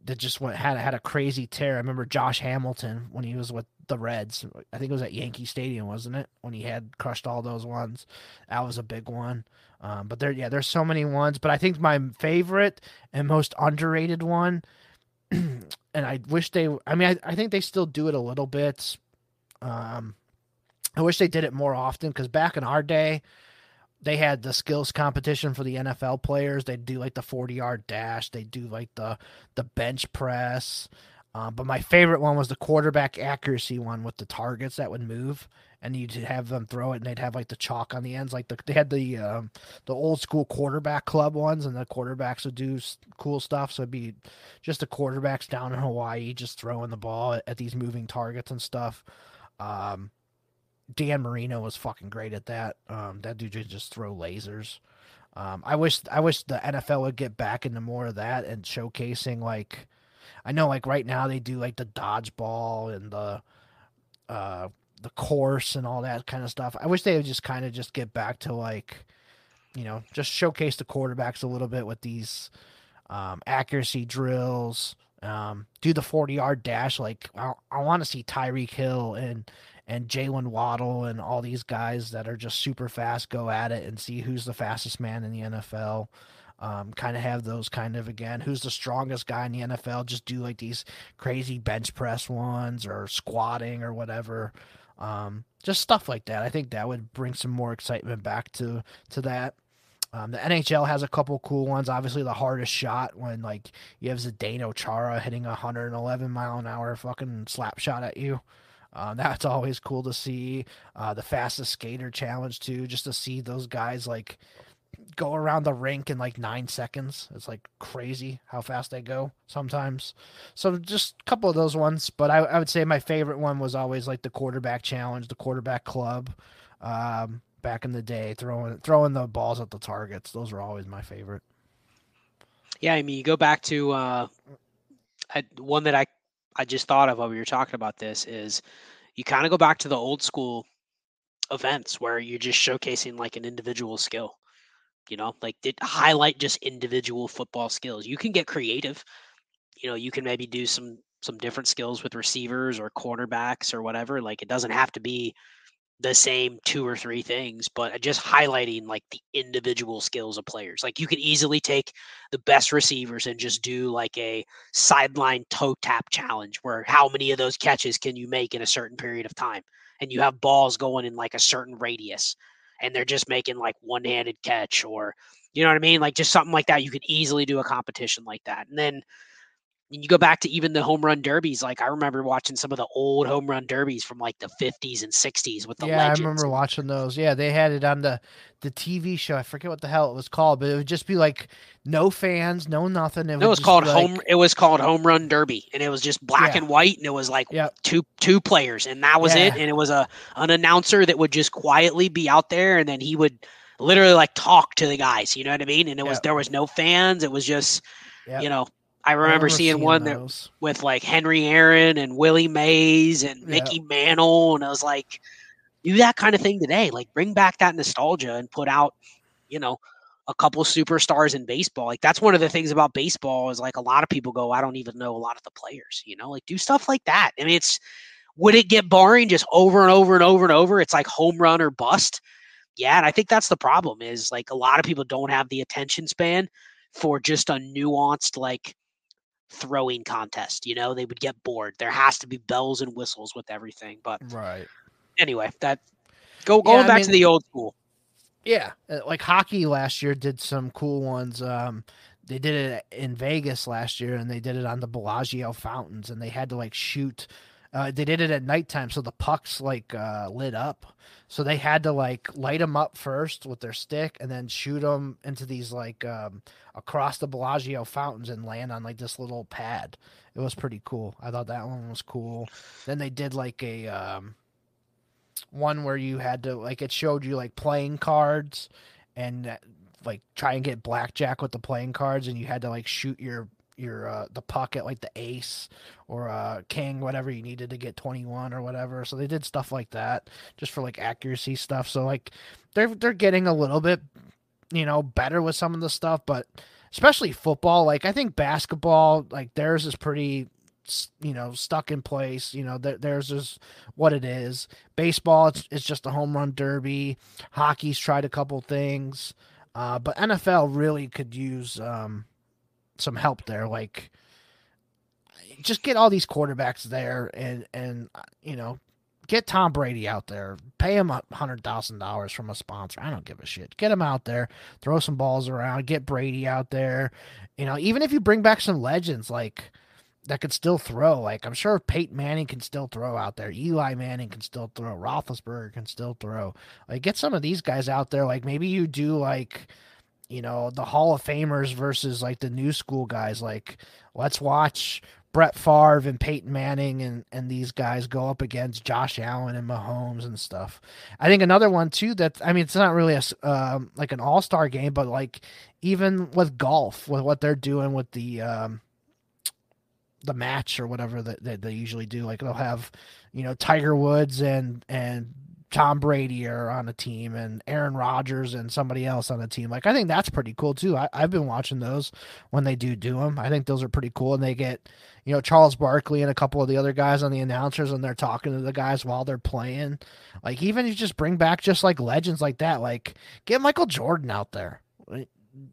that just went had had a crazy tear. I remember Josh Hamilton when he was with the Reds. I think it was at Yankee Stadium, wasn't it? When he had crushed all those ones, that was a big one. Um, but there, yeah, there's so many ones. But I think my favorite and most underrated one and I wish they. I mean, I, I think they still do it a little bit. Um, I wish they did it more often because back in our day, they had the skills competition for the NFL players. They'd do like the forty yard dash. They do like the the bench press. Uh, but my favorite one was the quarterback accuracy one with the targets that would move and you'd have them throw it, and they'd have like the chalk on the ends, like the, they had the um, the old school quarterback club ones, and the quarterbacks would do cool stuff. So it'd be just the quarterbacks down in Hawaii just throwing the ball at, at these moving targets and stuff. Um, Dan Marino was fucking great at that. Um, that dude just throw lasers. Um, I wish I wish the NFL would get back into more of that and showcasing like I know like right now they do like the dodgeball and the uh, the course and all that kind of stuff. I wish they would just kind of just get back to like, you know, just showcase the quarterbacks a little bit with these um, accuracy drills. Um, do the forty yard dash. Like I, I want to see Tyreek Hill and and Jaylen Waddle and all these guys that are just super fast go at it and see who's the fastest man in the NFL. Um, kind of have those kind of again. Who's the strongest guy in the NFL? Just do like these crazy bench press ones or squatting or whatever. Um, just stuff like that. I think that would bring some more excitement back to to that. Um, the NHL has a couple cool ones. Obviously, the hardest shot when like you have Zdeno Chara hitting a 111 mile an hour fucking slap shot at you. Um, that's always cool to see. Uh, the fastest skater challenge too, just to see those guys like go around the rink in like nine seconds. It's like crazy how fast they go sometimes. So just a couple of those ones, but I, I would say my favorite one was always like the quarterback challenge, the quarterback club. Um, back in the day, throwing throwing the balls at the targets. Those were always my favorite. Yeah, I mean, you go back to uh, I, one that I I just thought of while we were talking about this is you kind of go back to the old school events where you're just showcasing like an individual skill you know like did highlight just individual football skills. You can get creative. You know you can maybe do some some different skills with receivers or cornerbacks or whatever like it doesn't have to be the same two or three things but uh, just highlighting like the individual skills of players. Like you could easily take the best receivers and just do like a sideline toe tap challenge where how many of those catches can you make in a certain period of time? And you have balls going in like a certain radius and they're just making like one handed catch or, you know what I mean? Like just something like that. You could easily do a competition like that. And then you go back to even the home run derbies. Like I remember watching some of the old home run derbies from like the 50s and 60s with the yeah, legends. I remember watching those. Yeah, they had it on the the TV show. I forget what the hell it was called, but it would just be like no fans, no nothing. It, no, it was called home. Like... It was called Home Run Derby, and it was just black yeah. and white, and it was like yep. two two players, and that was yeah. it. And it was a an announcer that would just quietly be out there, and then he would literally like talk to the guys. You know what I mean? And it was there was no fans. It was just yep. you know I remember, I remember seeing, seeing, one those. that with like Henry Aaron and Willie Mays and Mickey Mantle, and I was like, do that kind of thing today. Like bring back that nostalgia and put out, you know, a couple superstars in baseball. Like that's one of the things about baseball is like a lot of people go, I don't even know a lot of the players. You know, like do stuff like that. I mean, it's would it get boring just over and over and over and over? It's like home run or bust. Yeah, and I think that's the problem is like a lot of people don't have the attention span for just a nuanced like throwing contest. You know, they would get bored. There has to be bells and whistles with everything. But right. Anyway, that go going yeah, back mean, to the old school. Yeah, uh, like hockey last year did some cool ones. Um, they did it in Vegas last year, and they did it on the Bellagio fountains, and they had to like shoot. Uh, they did it at nighttime, so the pucks like uh, lit up. So they had to like light them up first with their stick, and then shoot them into these like um, across the Bellagio fountains and land on like this little pad. It was pretty cool. I thought that one was cool. Then they did like a um, one where you had to like it showed you like playing cards and like try and get blackjack with the playing cards, and you had to like shoot your your uh, the pocket like the ace or uh, king, whatever you needed to get twenty one or whatever. So they did stuff like that just for like accuracy stuff. So like they're they're getting a little bit you know, better with some of the stuff, but especially football, like I think basketball, like theirs is pretty you know stuck in place you know theirs is what it is baseball it's, it's just a home run derby hockey's tried a couple things uh, but nfl really could use um, some help there like just get all these quarterbacks there and and you know Get Tom Brady out there. Pay him hundred thousand dollars from a sponsor. I don't give a shit. Get him out there. Throw some balls around. Get Brady out there. You know, even if you bring back some legends like that could still throw. Like I'm sure Peyton Manning can still throw out there. Eli Manning can still throw. Roethlisberger can still throw. Like get some of these guys out there. Like maybe you do like you know the Hall of Famers versus like the new school guys. Like let's watch Brett Favre and Peyton Manning and, and these guys go up against Josh Allen and Mahomes and stuff. I think another one too that I mean it's not really a um, like an all star game, but like even with golf with what they're doing with the um, the match or whatever that, that they usually do, like they'll have you know Tiger Woods and and Tom Brady are on a team and Aaron Rodgers and somebody else on a team. Like I think that's pretty cool too. I, have been watching those when they do do them. I think those are pretty cool, and they get you know Charles Barkley and a couple of the other guys on the announcers, and they're talking to the guys while they're playing. Like even if you just bring back just like legends like that. Like get Michael Jordan out there.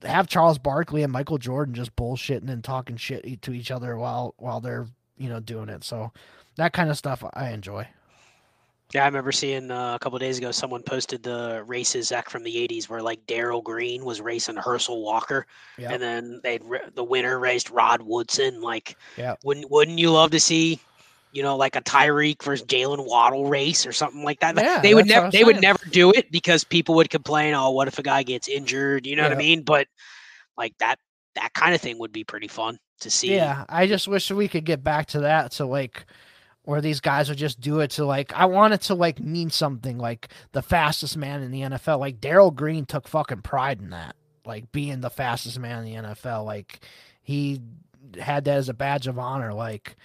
Have Charles Barkley and Michael Jordan just bullshitting and talking shit to each other while while they're you know doing it. So that kind of stuff I enjoy. Yeah, I remember seeing uh, a couple days ago someone posted the races back from the '80s where like Darrell Green was racing Herschel Walker, yep. and then they the winner raced Rod Woodson. Like, yeah, wouldn't wouldn't you love to see, you know, like a Tyreek versus Jaylen Waddle race or something like that? Yeah, they would never they would never do it because people would complain. Oh, what if a guy gets injured? You know what I mean? But like that that kind of thing would be pretty fun to see. Yeah, I just wish we could get back to that. So like where these guys would just do it to like I want it to like mean something like the fastest man in the NFL. Like Darrell Green took fucking pride in that. Like being the fastest man in the NFL. Like he had that as a badge of honor. Like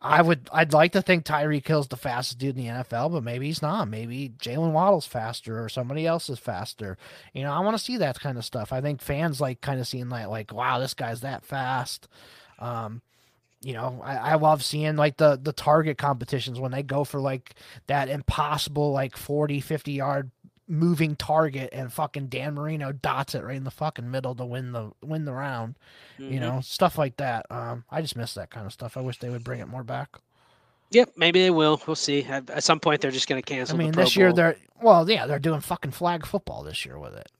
I would I'd like to think Tyreek Hill's the fastest dude in the NFL, but maybe he's not. Maybe Jaylen Waddle's faster or somebody else is faster. You know, I want to see that kind of stuff. I think fans like kind of seeing that like, wow, this guy's that fast. Um, you know, I, I love seeing like the the target competitions when they go for like that impossible like 40, 50 yard moving target and fucking Dan Marino dots it right in the fucking middle to win the win the round. Mm-hmm. You know, stuff like that. Um, I just miss that kind of stuff. I wish they would bring it more back. Yep, maybe they will. We'll see. At, at some point, they're just going to cancel. I mean, this year they're well, yeah, they're doing fucking flag football this year with it.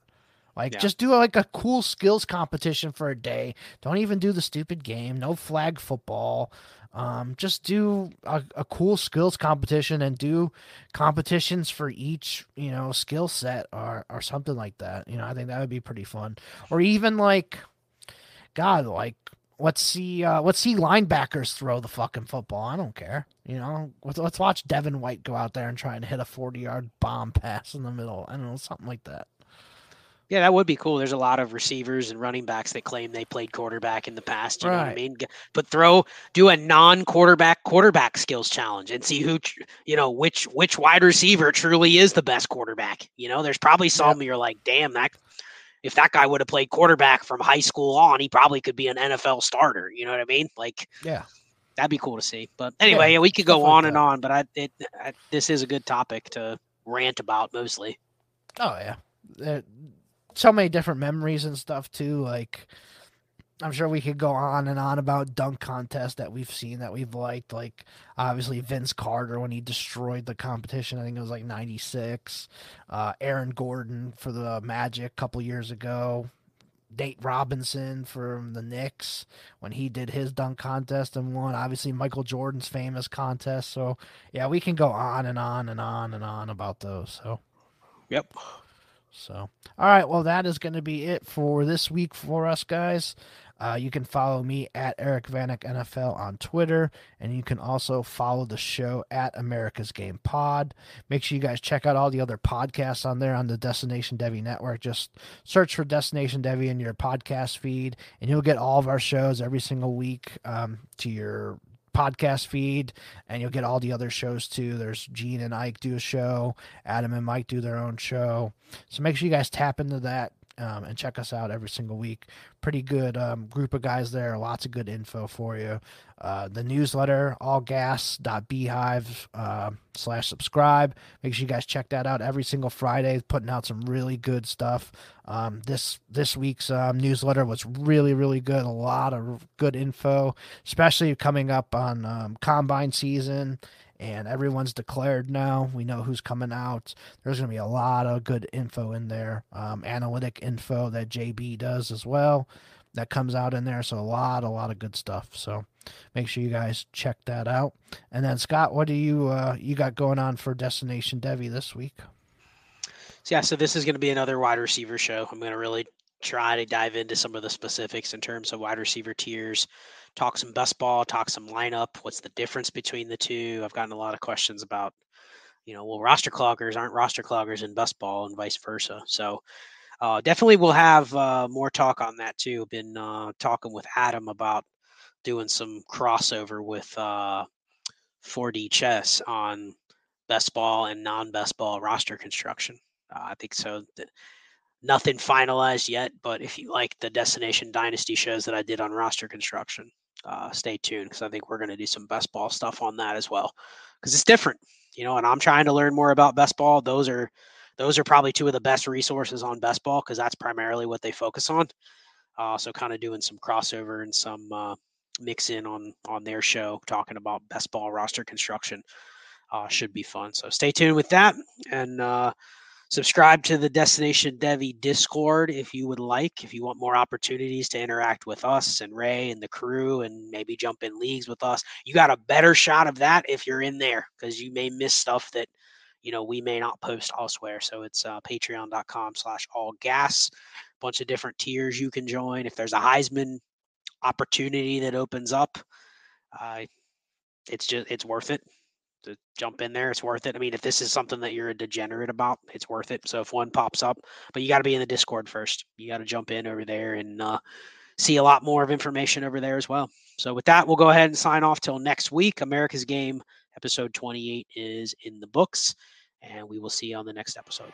Like yeah. just do like a cool skills competition for a day. Don't even do the stupid game. No flag football. Um, just do a, a cool skills competition and do competitions for each, you know, skill set or, or something like that. You know, I think that would be pretty fun. Or even like, God, like let's see, uh, let's see linebackers throw the fucking football. I don't care. You know, let's, let's watch Devin White go out there and try and hit a 40 yard bomb pass in the middle. I don't know, something like that. Yeah, that would be cool. There's a lot of receivers and running backs that claim they played quarterback in the past. You right. know what I mean? But throw, do a non-quarterback quarterback skills challenge and see who, you know, which which wide receiver truly is the best quarterback. You know, there's probably some yep. you're like, damn, that if that guy would have played quarterback from high school on, he probably could be an NFL starter. You know what I mean? Like, yeah, that'd be cool to see. But anyway, yeah, we could go on like and on. But I, it, I, this is a good topic to rant about mostly. Oh yeah, so many different memories and stuff too. Like I'm sure we could go on and on about dunk contests that we've seen that we've liked. Like obviously Vince Carter when he destroyed the competition. I think it was like '96. Uh, Aaron Gordon for the Magic a couple years ago. Nate Robinson from the Knicks when he did his dunk contest and won. Obviously Michael Jordan's famous contest. So yeah, we can go on and on and on and on about those. So. Yep. So, all right. Well, that is going to be it for this week for us, guys. Uh, you can follow me at Eric Vanek NFL on Twitter, and you can also follow the show at America's Game Pod. Make sure you guys check out all the other podcasts on there on the Destination Devy Network. Just search for Destination Devy in your podcast feed, and you'll get all of our shows every single week um, to your podcast feed, and you'll get all the other shows too. There's Gene and Ike do a show, Adam and Mike do their own show. So make sure you guys tap into that um, and check us out every single week. Pretty good um, group of guys there. Lots of good info for you. Uh, the newsletter, allgas.beehive uh, slash subscribe. Make sure you guys check that out every single Friday. Putting out some really good stuff. Um, this this week's um, newsletter was really really good. A lot of good info, especially coming up on um, combine season and everyone's declared now. We know who's coming out. There's going to be a lot of good info in there, um, analytic info that JB does as well. That comes out in there, so a lot, a lot of good stuff. So make sure you guys check that out. And then Scott, what do you uh, you got going on for Destination Devy this week? So yeah, so this is going to be another wide receiver show. I'm going to really try to dive into some of the specifics in terms of wide receiver tiers, talk some best ball, talk some lineup. What's the difference between the two? I've gotten a lot of questions about, you know, well, roster cloggers aren't roster cloggers in best ball and vice versa. So uh, definitely we'll have uh, more talk on that too. Been uh, talking with Adam about doing some crossover with 4D uh, chess on best ball and non best ball roster construction. Uh, I think so. That, nothing finalized yet, but if you like the Destination Dynasty shows that I did on roster construction, uh, stay tuned because I think we're going to do some best ball stuff on that as well because it's different, you know. And I'm trying to learn more about best ball. Those are those are probably two of the best resources on best ball because that's primarily what they focus on. Uh, so kind of doing some crossover and some uh, mix in on on their show talking about best ball roster construction uh, should be fun. So stay tuned with that and uh, Subscribe to the Destination Devy Discord if you would like. If you want more opportunities to interact with us and Ray and the crew and maybe jump in leagues with us, you got a better shot of that if you're in there because you may miss stuff that you know we may not post elsewhere. So it's uh, patreon.com slash all gas. Bunch of different tiers you can join. If there's a Heisman opportunity that opens up, uh, it's just it's worth it to jump in there. It's worth it. I mean, if this is something that you're a degenerate about, it's worth it. So if one pops up, but you got to be in the Discord first. You got to jump in over there and uh, see a lot more of information over there as well. So with that, we'll go ahead and sign off till next week. America's Game episode 28 is in the books, and we will see you on the next episode.